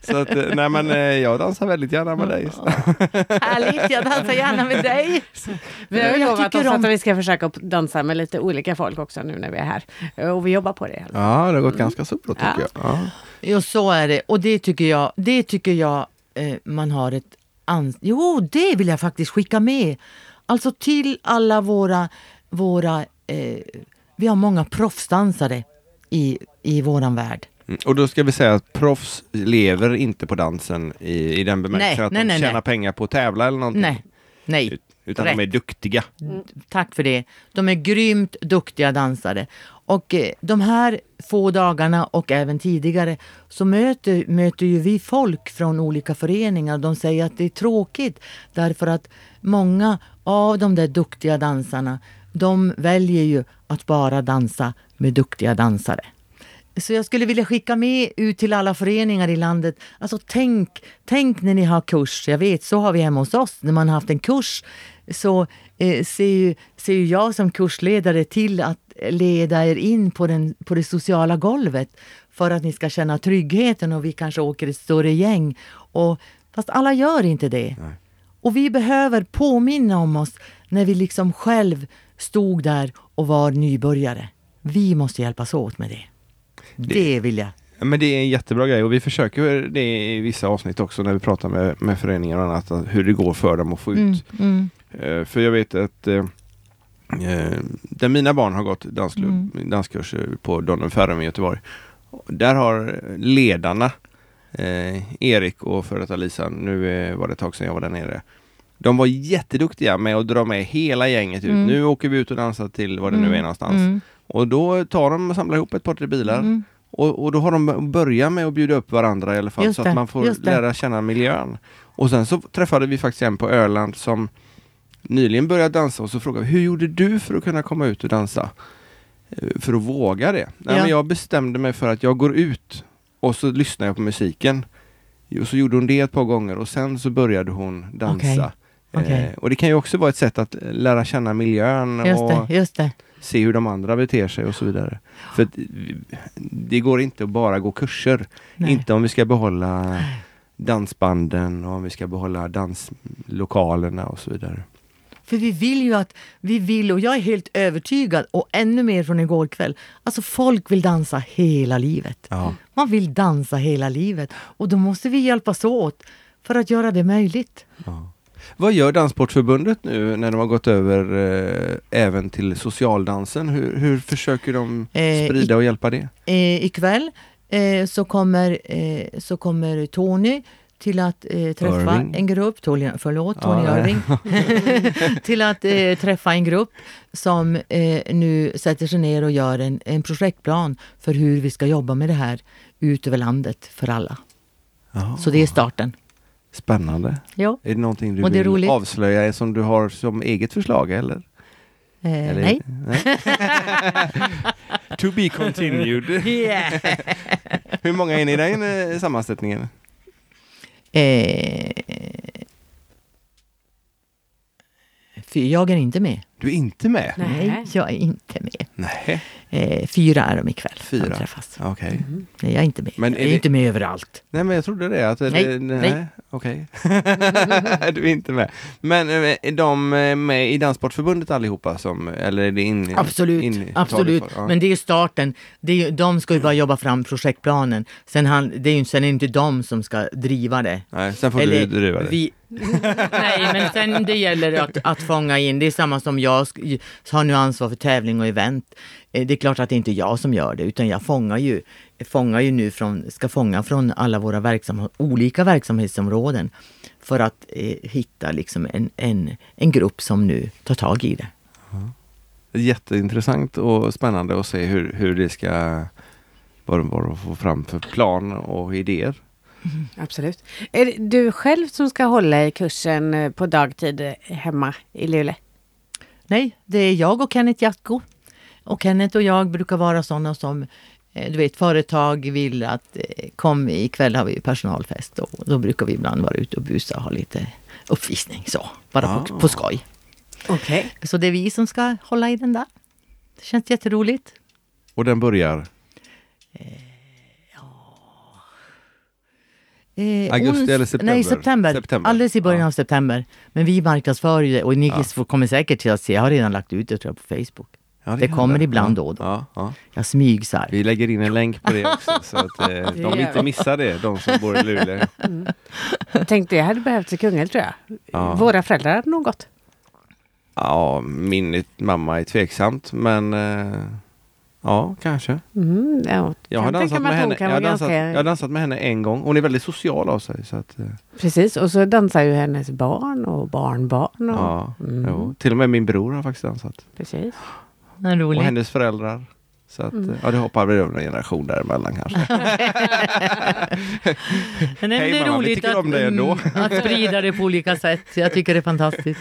Så att, eh, nej men eh, jag dansar väldigt gärna med dig. härligt, jag dansar gärna med dig. Vi har ju lovat tycker oss om- att vi ska försöka dansa med lite olika folk också nu när vi är här. Och vi jobbar på det. Ja, det har gått ganska så bra tycker Ja. jag. Jo, så är det. Och det tycker jag, det tycker jag eh, man har ett ans... Jo, det vill jag faktiskt skicka med. Alltså till alla våra... våra eh, vi har många proffsdansare i, i våran värld. Mm, Och då ska vi säga att proffs lever inte på dansen i, i den bemärkelsen Nej, att nej, de nej, tjänar nej. pengar på att tävla eller någonting. Nej, nej. Ut- Utan de är Rätt. duktiga. Tack för det. De är grymt duktiga dansare. Och eh, de här få dagarna och även tidigare så möter, möter ju vi folk från olika föreningar. De säger att det är tråkigt därför att många av de där duktiga dansarna de väljer ju att bara dansa med duktiga dansare. Så jag skulle vilja skicka med ut till alla föreningar i landet. Alltså tänk, tänk när ni har kurs. Jag vet, så har vi hemma hos oss. När man har haft en kurs så eh, ser, ju, ser ju jag som kursledare till att leda er in på, den, på det sociala golvet för att ni ska känna tryggheten och vi kanske åker ett större gäng. Och, fast alla gör inte det. Och vi behöver påminna om oss när vi liksom själv stod där och var nybörjare. Vi måste hjälpas åt med det. Det vill jag. Ja, Men det är en jättebra grej och vi försöker det i vissa avsnitt också när vi pratar med, med föreningar och annat, hur det går för dem att få Mm, ut. mm, Eh, för jag vet att eh, där mina barn har gått dansklubb, Mm. danskurs på Donnum Ferrum i Göteborg. Där har ledarna, Erik och före detta Lisa, nu var det ett tag sedan jag var där nere. De var jätteduktiga med att dra med hela gänget ut. Mm. Nu åker vi ut och dansar till vad det nu är någonstans. Mm, Och då tar de och samlar ihop ett par tre bilar. mm. Och, och då har de börjat med att bjuda upp varandra i alla fall Just så det, att man får lära känna miljön. Och sen så träffade vi faktiskt en på Öland som nyligen började dansa och så frågade vi, hur gjorde du för att kunna komma ut och dansa? Eh, För att våga det? Nej, Ja. men jag bestämde mig för att jag går ut och så lyssnar jag på musiken. Och så gjorde hon det ett par gånger och sen så började hon dansa. Okej, okej. Eh, och det kan ju också vara ett sätt att lära känna miljön Just och det, just det. Se hur de andra beter sig och så vidare. För det går inte att bara gå kurser. Nej. Inte om vi ska behålla dansbanden och om vi ska behålla danslokalerna och så vidare. För vi vill ju att, vi vill och jag är helt övertygad och ännu mer från igår kväll. Alltså folk vill dansa hela livet. Ja. Man vill dansa hela livet och då måste vi hjälpas åt för att göra det möjligt. Vad gör Danssportförbundet nu när de har gått över eh, även till socialdansen? Hur, hur försöker de Eh, sprida och hjälpa det? Eh, ikväll eh, så, kommer, eh, så kommer Tony till att eh, träffa Irving. en grupp, Tony, förlåt Tony Ja, nej. Irving, till att eh, träffa en grupp som eh, nu sätter sig ner och gör en, en projektplan för hur vi ska jobba med det här ut över landet för alla. Ja. Så det är starten. Spännande. Ja. Är det någonting du det vill roligt. avslöja som du har som eget förslag eller? Eh, eller nej. to be continued. Hur många är ni i den eh, sammansättningen? Eh, för jag är inte med. Du är inte med? Nej, jag är inte med. Nej. Eh, fyra är de ikväll. Fyra. Träffas. Okej. Nej, jag är inte med. Men jag är är det- inte med överallt. Nej men jag trodde det. Att Nej, det, nej. Okej. du är inte med. Men eh, är de eh, med i Danssportförbundet allihopa? Som, eller är det in, Absolut, in, absolut. Ja. Men det är ju starten. Det är de ska ju bara jobba fram projektplanen. Sen, han, det är ju sen är det inte de som ska driva det. Nej, sen får Eller du driva det. Vi, nej, men sen det gäller att, att fånga in. Det är samma som jag har nu ansvar för tävling och event. Eh, Det är klart att det inte är jag som gör det, utan jag fångar ju, fångar ju nu från, ska fånga från alla våra verksam, olika verksamhetsområden för att eh, hitta liksom en, en, en grupp som nu tar tag i det. Jätteintressant och spännande att se hur, hur det ska vad de, vad de får fram för plan och idéer. Absolut. Är det du själv som ska hålla i kursen eh, på dagtid eh, hemma i Luleå? Nej, det är jag och Kenneth Jatko. Och Kenneth och jag brukar vara sådana som eh, du vet, företag vill att eh, kom ikväll har vi personalfest och då brukar vi ibland vara ute och busa och ha lite uppvisning så, bara på, Ah. på skoj. Okej. Så det är vi som ska hålla i den där. Det känns jätteroligt. Och den börjar? Eh, Augusti ons- eller september? Nej, september. September. Alldeles i början Ja. av september. Men vi marknadsför ju det och ni Ja. får- kommer säkert till att se, jag har redan lagt ut det tror jag på Facebook. Ja, Det kommer händer. ibland ja. då och då. Ja, ja. Jag smygsar. Vi lägger in en länk på det också så att eh, de inte missar det, de som bor i Luleå. Jag tänkte jag hade behövt i Kungälv tror jag. Ja. Våra föräldrar hade nog gått. Ja, min mamma är tveksamt men eh, ja, kanske. Mm, ja, Jag har, dansat med henne. Jag, har dansat, jag har dansat med henne en gång. Hon är väldigt social av sig. Så att, eh, Precis, och så dansar ju hennes barn och barnbarn. Och, ja, Mm. jo. Till och med min bror har faktiskt dansat. Precis. Vad Och roligt. hennes föräldrar. Så att, Mm. ja, det hoppar väl över en generation däremellan kanske. Men det Hej, är mamma, vi roligt tycker att, om dig ändå. mm, att sprida det på olika sätt. Jag tycker det är fantastiskt.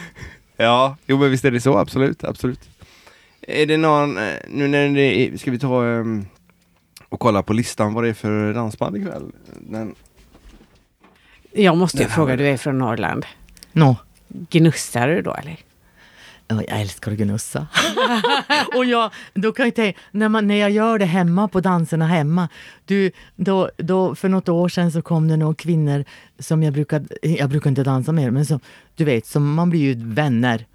Ja, jo men visst är det så, absolut, absolut. Är det någon, eh, nu när det är, ska vi ta ehm, och kolla på listan vad det är för dansband ikväll? Den, Jag måste ju fråga, du är från Norrland. Nå, Gnussar du då eller? Jag älskar att gnussa. och jag, då kan jag tänka, när, man, när jag gör det hemma på danserna hemma. Du, då, då, för något år sedan så kom det några kvinnor som jag brukar, jag brukar inte dansa med, men som, du vet, som man blir ju vänner.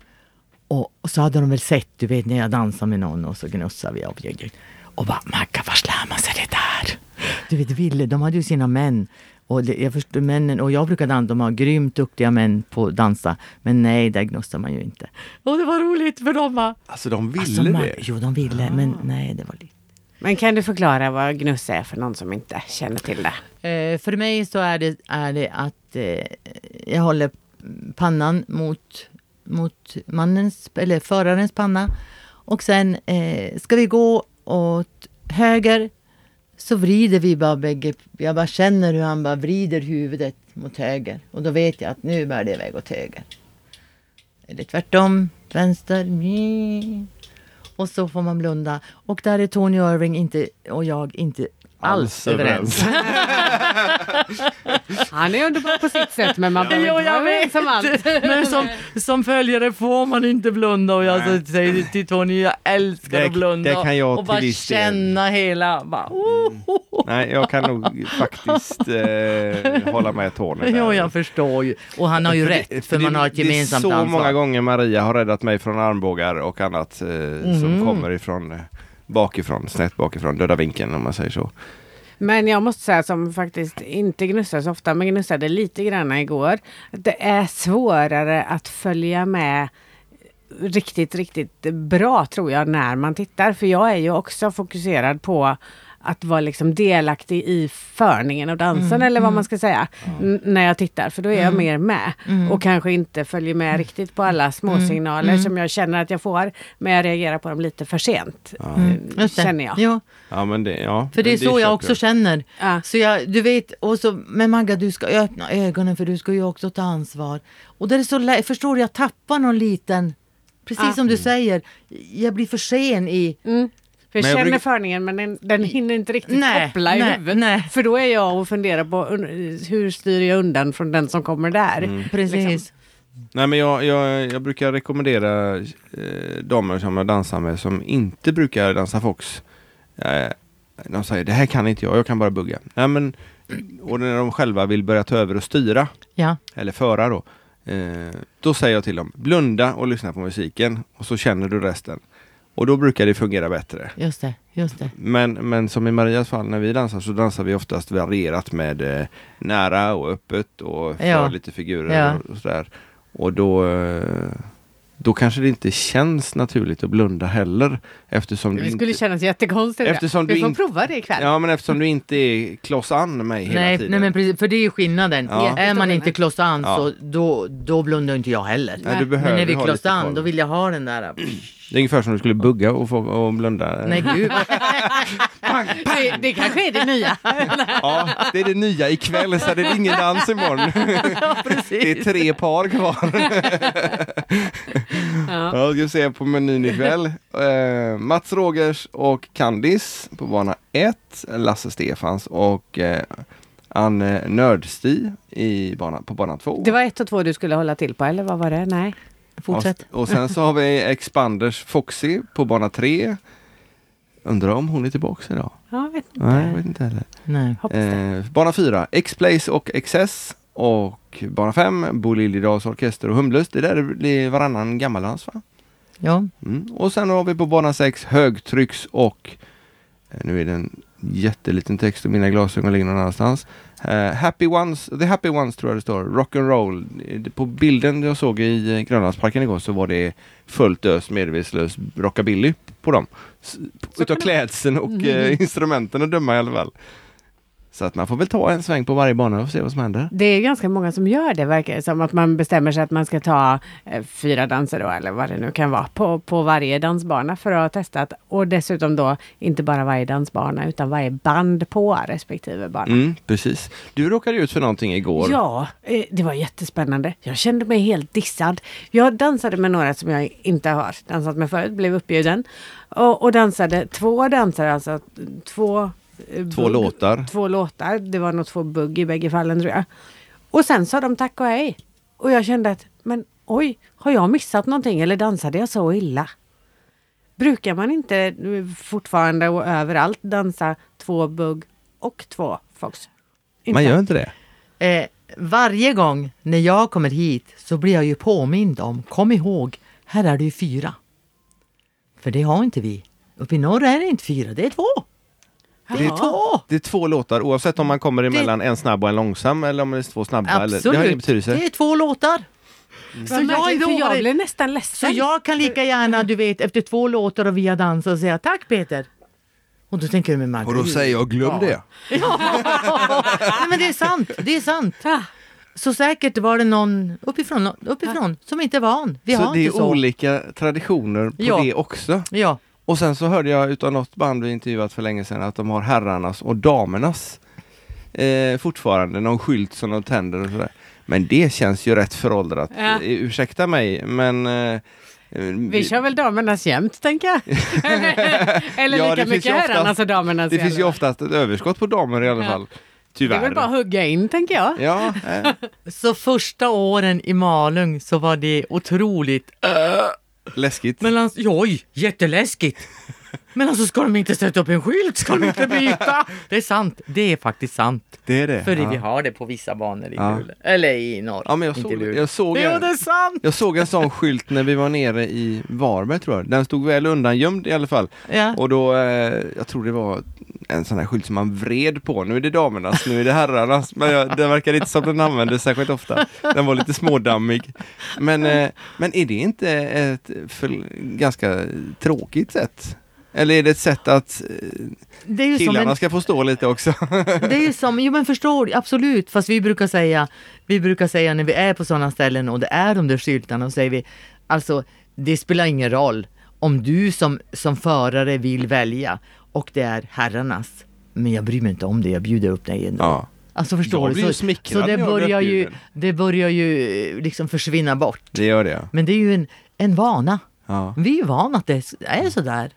Och, och så hade de väl sett, du vet när jag dansar med någon och så gnussar vi. Och, och bara, Magga, var lär man sig det där? Du vet, Ville, de hade ju sina män. Och det, jag förstår, männen, och jag brukar dansa, de har grymt duktiga män på att dansa. Men nej, där gnussar man ju inte. Och det var roligt för dem va? Alltså de ville Alltså, man- det. Jo, de ville, men nej, det var lite. Men kan du förklara vad gnuss är för någon som inte känner till det? Eh, för mig så är det, är det att eh, jag håller pannan mot, mot mannens, eller förarens panna. Och sen eh, ska vi gå åt höger så vrider vi bara bägge. Jag bara känner hur han bara vrider huvudet mot höger. Och då vet jag att nu bär det iväg åt höger. Eller tvärtom, vänster. Och så får man blunda. Och där är Tony Irving inte, och jag inte alls, överens. Han är underbar på sitt sätt men man behöver inte jag vara överens om allt. Men som, som följare får man inte blunda och jag så säger till Tony, jag älskar Det- att blunda. det kan jag och bara till viss del. känna hela... Bara, oh, oh, oh. Nej, jag kan nog faktiskt eh, hålla med Tony. där. Jo, jag förstår ju. Och han har ju För rätt, det- för man det- har ett gemensamt Det är så ansvar. många gånger Maria har räddat mig från armbågar och annat eh, som Mhm. kommer ifrån eh, bakifrån, snett bakifrån, döda vinkeln om man säger så. Men jag måste säga som faktiskt inte gnussar så ofta men gnussade lite grann igår. Det är svårare att följa med riktigt, riktigt bra tror jag när man tittar. För jag är ju också fokuserad på att vara liksom delaktig i förningen och dansen Mm, eller vad mm. man ska säga. n- När jag tittar för då är jag Mm. mer med. Mm. Och kanske inte följer med riktigt på alla småsignaler Mm. som jag känner att jag får. Men jag reagerar på dem lite för sent. Mm, eh, det. Känner jag. Ja, Ja, men det, ja. för det är men så jag också känner. Ja. Så jag, du vet, och så, men Magga du ska öppna ögonen för du ska ju också ta ansvar. Och det är så lä- förstår du, jag tappar någon liten, precis Ja. som du säger, jag blir för sen i Mm. För jag Men jag känner brukar- förningen men den, den hinner inte riktigt Nej, koppla i nej, huvudet. nej. För då är jag och funderar på hur styr jag undan från den som kommer där. Mm. Precis. Liksom. Nej, men jag, jag, jag brukar rekommendera eh, damer som jag dansar med som inte brukar dansa fox. Eh, de säger det här kan inte jag, jag kan bara bugga. Nej, men, och när de själva vill börja ta över och styra, Ja. eller föra då, eh, då säger jag till dem blunda och lyssna på musiken och så känner du resten. Och då brukar det fungera bättre. Just det, just det. Men, men som i Marias fall när vi dansar så dansar vi oftast varierat med eh, nära och öppet och för Ja. lite figurer Ja. och, och sådär. Och då, eh, då kanske det inte känns naturligt att blunda heller. Eftersom du Det skulle inte, kännas jättekonstigt. Eftersom Vi du får inte- prova det ikväll. ja, men eftersom du inte är kloss an mig hela Nej, tiden. nej men precis, för det är ju skillnaden. Ja. Är man inte kloss an Ja. så då, då blundar inte jag heller. Nej, du behöver men när vi ha kloss an då vill jag ha den där... Det är ungefär som du skulle bugga och, få, och blunda. Nej gud. Det, det kanske är det nya. Ja, det är det nya ikväll så det är ingen dans imorgon. Det är tre par kvar. Ja. Ja, ska vi se på menyn ikväll. Eh, Mats Rogers och Candice på bana 1. Lasse Stefans och eh, Anne Nördsti i bana, på bana 2. Det var ett och två du skulle hålla till på eller vad var det? Nej. Fortsätt. Och, och sen så har vi Expanders Foxy på bana 3. Undrar om hon är tillbaka idag? Ja, jag vet inte. Nej, jag vet inte heller. Nej. Eh, bana 4, X-Place och XS. Och bana 5, Bo Liljedahl Orkester och Humlös. Det där blir varannan gammaldans va? Ja. Mm. Och sen har vi på bana 6 högtrycks och eh, nu är det en jätteliten text och mina glasögon ligger någon annanstans. Eh, happy ones, the happy ones tror jag det står. Rock and roll. Eh, På bilden jag såg i eh, Grönlandsparken igår så var det fullt ös medvetslös rockabilly på dem. S- Utav klädseln och eh, instrumenten att döma i alla fall. Så att man får väl ta en sväng på varje bana och se vad som händer. Det är ganska många som gör det verkar det som. Att man bestämmer sig att man ska ta eh, fyra danser då, eller vad det nu kan vara, på, på varje dansbana för att ha testat. Och dessutom då inte bara varje dansbana utan varje band på respektive bana. Mm, precis. Du råkade ut för någonting igår. Ja, eh, det var jättespännande. Jag kände mig helt dissad. Jag dansade med några som jag inte har dansat med förut, blev uppbjuden. Och, och dansade två danser, alltså två... eh, Två bugg. låtar. Två låtar. Det var nog två bugg i bägge fallen tror jag. Och sen sa de tack och hej. Och jag kände att, men oj, har jag missat någonting eller dansade jag så illa? Brukar man inte eh, fortfarande och överallt dansa två bugg och två fox? Man gör inte det. Eh, varje gång när jag kommer hit så blir jag ju påmind om, kom ihåg, här är det ju fyra. För det har inte vi. Uppe i norr är det inte fyra, det är två. Det är två! Det är två låtar oavsett om man kommer emellan en snabb och en långsam eller om det är två snabba. Eller, det har ingen Absolut, betydelse. det är två låtar. Så Vad jag, för jag blev nästan så ledsen. jag kan lika gärna, du vet, efter två låtar och vi har dansat och säga tack Peter. Och då tänker du med Magda. Och då säger jag glöm det. Nej men det är sant, det är sant. Så säkert var det någon uppifrån, uppifrån som inte är van. Vi så har det är så. olika traditioner på Ja. det också. Ja, Och sen så hörde jag utav något band vi intervjuat för länge sedan att de har herrarnas och damernas eh, fortfarande, någon skylt som de tänder och sådär. Men det känns ju rätt föråldrat. Ja. Eh, Ursäkta mig men eh, Vi kör väl damernas jämt, tänker jag. Eller Ja, lika det finns mycket herrarnas och damernas Det finns ju oftast ett överskott på damer i alla Ja. fall. Det är Tyvärr. väl bara att hugga in, tänker jag. Ja, eh, så första åren i Malung så var det otroligt läskigt. Men alltså, oj, jätteläskigt! Men alltså ska de inte sätta upp en skylt? Ska de inte byta? Det är sant, det är faktiskt sant. Det är det. För ja. vi har det på vissa banor i Ja. Luleå. Eller i norr. Ja, men jag såg, jag, såg Jo, en, det är sant! jag såg en sån skylt när vi var nere i Varberg tror jag. Den stod väl undangömd i alla fall. Ja. Och då, eh, jag tror det var en sån här skylt som man vred på. Nu är det damernas, nu är det herrarnas. Men jag, den verkar inte som den användes särskilt ofta. Den var lite smådammig. Men, eh, men är det inte ett för, ganska tråkigt sätt? Eller är det ett sätt att eh, killarna en, ska få stå lite också? det är ju som, jo men förstår absolut. Fast vi brukar säga, vi brukar säga när vi är på sådana ställen och det är de där skyltarna, och säger vi, alltså det spelar ingen roll om du som, som förare vill välja och det är herrarnas. Men jag bryr mig inte om det, jag bjuder upp dig ändå. Ja. Alltså förstår Jag du? blir Så, så det börjar ju, det börjar ju eh, liksom försvinna bort. Det gör det. Men det är ju en, en vana. ja. Vi är ju vana att det är sådär.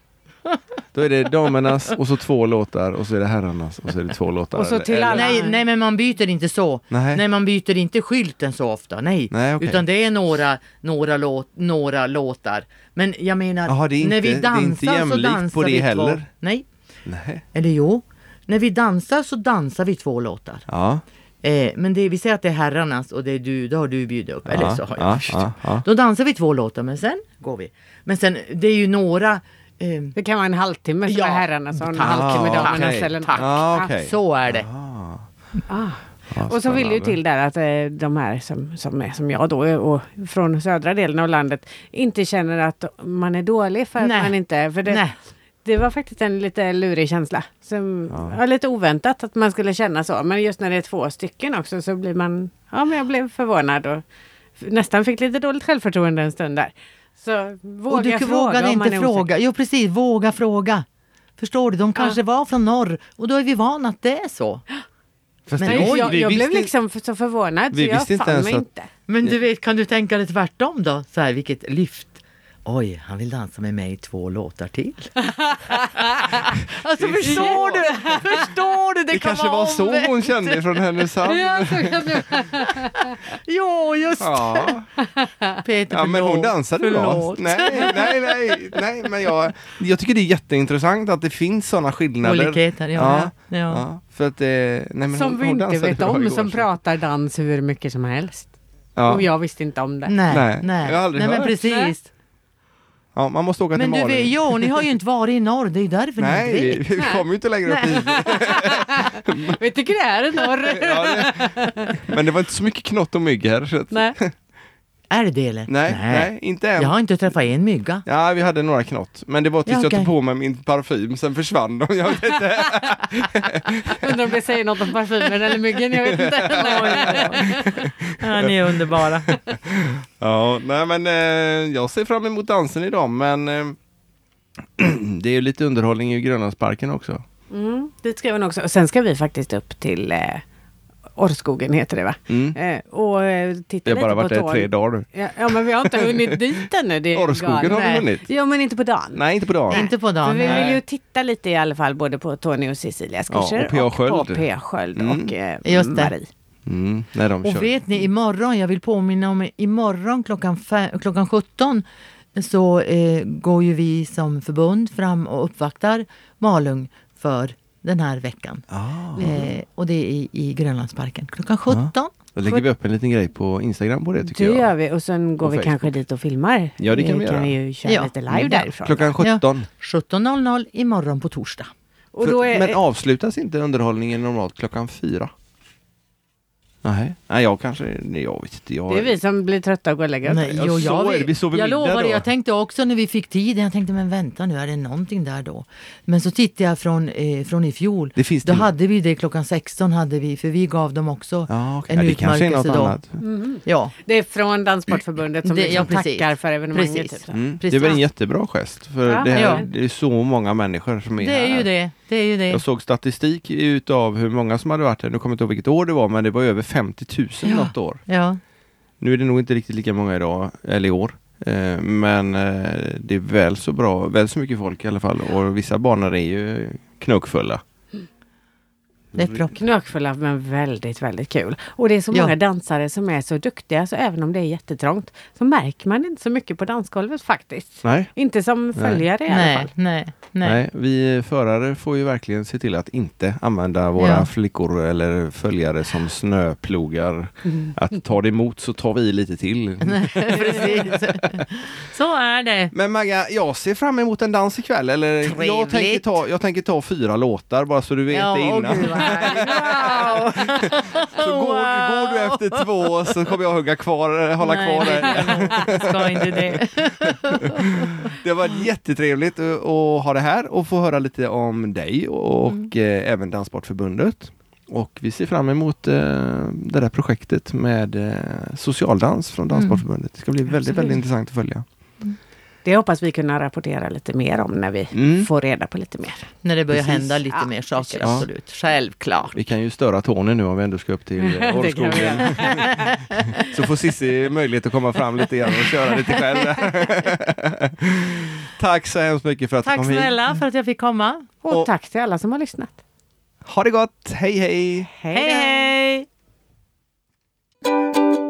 Då är det damernas och så två låtar och så är det herrarnas och så är det två låtar. Och så till eller- alla- Nej, nej, men man byter inte så. Nej. Nej, man byter inte skylten så ofta. Nej, Nej, okej. utan det är några, några, låt, några låtar. Men jag menar, det är när inte- vi inte dansar så dansar på det vi två. heller. Nej, Nej. eller jo. När vi dansar så dansar vi två låtar. Ja. Eh, men det, vi säger att det är herrarnas och det är du, då har du bjudit upp. Eller så har jag ja, ja, ja. Då dansar vi två låtar, men sen går vi. Men sen, det är ju några Det kan vara en halvtimme som Ja. är herrarnas och en halvtimme Ah, damernas. okej. Eller... Tack. Ja, okej. Så är det. Ah. Ah. Och så vill det ju till där att eh, de här som, som är som jag då och från södra delen av landet inte känner att man är dålig för att Nej. man inte... För det, Nej. det var faktiskt en lite lurig känsla. Som, Ja. ja. lite oväntat att man skulle känna så. Men just när det är två stycken också så blir man... Ja, men jag blev förvånad och nästan fick lite dåligt självförtroende en stund där. Så våga och du fråga vågade om man inte är fråga. Jo precis, våga fråga. Förstår du? De kanske var från norr och då är vi vana att det är så. Fast Men oj, jag, vi jag blev liksom f- så förvånad vi så jag visste inte fann ens mig att- inte. Men du vet, kan du tänka dig tvärtom då? Så här, vilket lyft. Oj, han vill dansa med mig två låtar till. alltså förstår du? Förstår du? Det, Det kan kanske vara var så hon kände från Härnösand. Ja, kan det just Ja, Peter, ja men hon förlåt. dansade bra. Nej, nej, nej, nej, men jag, jag tycker det är jätteintressant att det finns sådana skillnader. Olikheter, ja. Ja, ja. Ja, för att, eh, nej, men Som hon, vi inte vet bra om, igår, som så- pratar dans hur mycket som helst. Ja. Och jag visste inte om det. Nej, Nej, nej. jag har aldrig nej men hört. precis. Ja, man måste åka Men till du Malung. vet, ja, ni har ju inte varit i norr, det är ju därför ni Nej, inte vi, vet. vi kommer ju inte längre upp hit. Vi tycker det är en norr. Ja, det, men det var inte så mycket knott och mygg här. Så att, Nej. Är det det eller? nej, nej, inte än. Jag har inte träffat en mygga. Ja, vi hade några knott. Men det var tills Ja, jag okej. tog på mig min parfym, sen försvann de. Jag vet inte. Undrar om det säger något om parfymen eller myggen, jag vet inte. Ja, ni är underbara. Ja, nej men eh, jag ser fram emot dansen idag, men eh, det är ju lite underhållning i Grönlandsparken också. Mm, dit ska vi också. Och sen ska vi faktiskt upp till eh, Orrskogen heter det va? Mm. Eh, och eh, titta Vi har bara varit där tre dagar nu. Ja, ja, men vi har inte hunnit dit ännu. Det Orrskogen har vi hunnit. Ja, men inte på dagen. Nej, inte på dagen. Inte på För dagen. vi vill ju titta lite i alla fall både på Tony och Cecilias Ja, kurser och P.A. Sköld. på P.A. Sköld Mm. och eh, Just det. Marie. Mm, när de kör. Och vet ni, imorgon, jag vill påminna om imorgon klockan, klockan 17 så eh, går ju vi som förbund fram och uppvaktar Malung för den här veckan. Ah. Eh, och det är i, i Grönlandsparken klockan 17. Då lägger vi upp en liten grej på Instagram på det tycker Det jag. gör vi och sen går Och vi Facebook. kanske dit och filmar. Ja, det kan vi kan göra. vi ju köra Ja. lite live Ja. därifrån. Klockan 17. 17.00 imorgon på torsdag. och då är, Men avslutas inte underhållningen normalt klockan fyra? Nej, nej jag kanske, nej, jag vet inte. Jag, det är vi som blir trötta och går och lägger oss. Nej, jo, så jag, det. Vi sover jag då. jag tänkte också när vi fick tid, jag tänkte men vänta nu, är det någonting där då? Men så tittade jag från, eh, från i fjol. det finns Då till- hade vi det klockan 16, hade vi, för vi gav dem också. Ja, okej. en ja, det kanske är något utmärkelse då. annat. Mm. Ja, Det är från Danssportförbundet som Det- liksom ja, tackar för evenemanget. Precis. Typ. Mm. Det är väl en jättebra gest. För Ja, det, här, ja. det är så många människor som är det är här. ju det. Det är ju det. Jag såg statistik utav hur många som hade varit här. Nu kommer jag inte ihåg vilket år det var, men det var över 50 000 Ja. något år. Ja. Nu är det nog inte riktigt lika många idag, eller i år. Eh, Men eh, det är väl så bra, väl så mycket folk i alla fall. Och vissa banor är ju knökfulla. Det är propp. Knökfulla men väldigt, väldigt kul. Och det är så Ja. många dansare som är så duktiga så även om det är jättetrångt så märker man inte så mycket på dansgolvet faktiskt. Nej, Inte som följare i alla Nej, fall. nej, nej. nej, vi förare får ju verkligen se till att inte använda våra Ja. flickor eller följare som snöplogar. Mm. Att ta det emot så tar vi lite till. Precis. Så är det. Men Magga, jag ser fram emot en dans ikväll. Eller jag, Trevligt. tänker ta, jag tänker ta fyra låtar bara så du vet det åh, innan. Wow. Så går, går du efter två så kommer jag hugga kvar, hålla Nej, kvar det dig. Ska inte det. Det har varit jättetrevligt att ha det här och få höra lite om dig och Mm. eh, även Danssportförbundet. Och vi ser fram emot eh, det där projektet med eh, socialdans från. Danssportförbundet. Det ska bli väldigt, Absolut. väldigt intressant att följa. Det hoppas vi kunna rapportera lite mer om när vi mm. får reda på lite mer. När det börjar Precis. hända lite ja. mer saker, ja. absolut. Självklart. Vi kan ju störa Tony nu om vi ändå ska upp till eh, Årskogen. Så får Cissi möjlighet att komma fram lite grann och köra lite själv. tack så hemskt mycket för att tack du kom hit. Tack snälla för att jag fick komma. Och, och tack till alla som har lyssnat. Ha det gott! Hej hej! Hej hej! hej.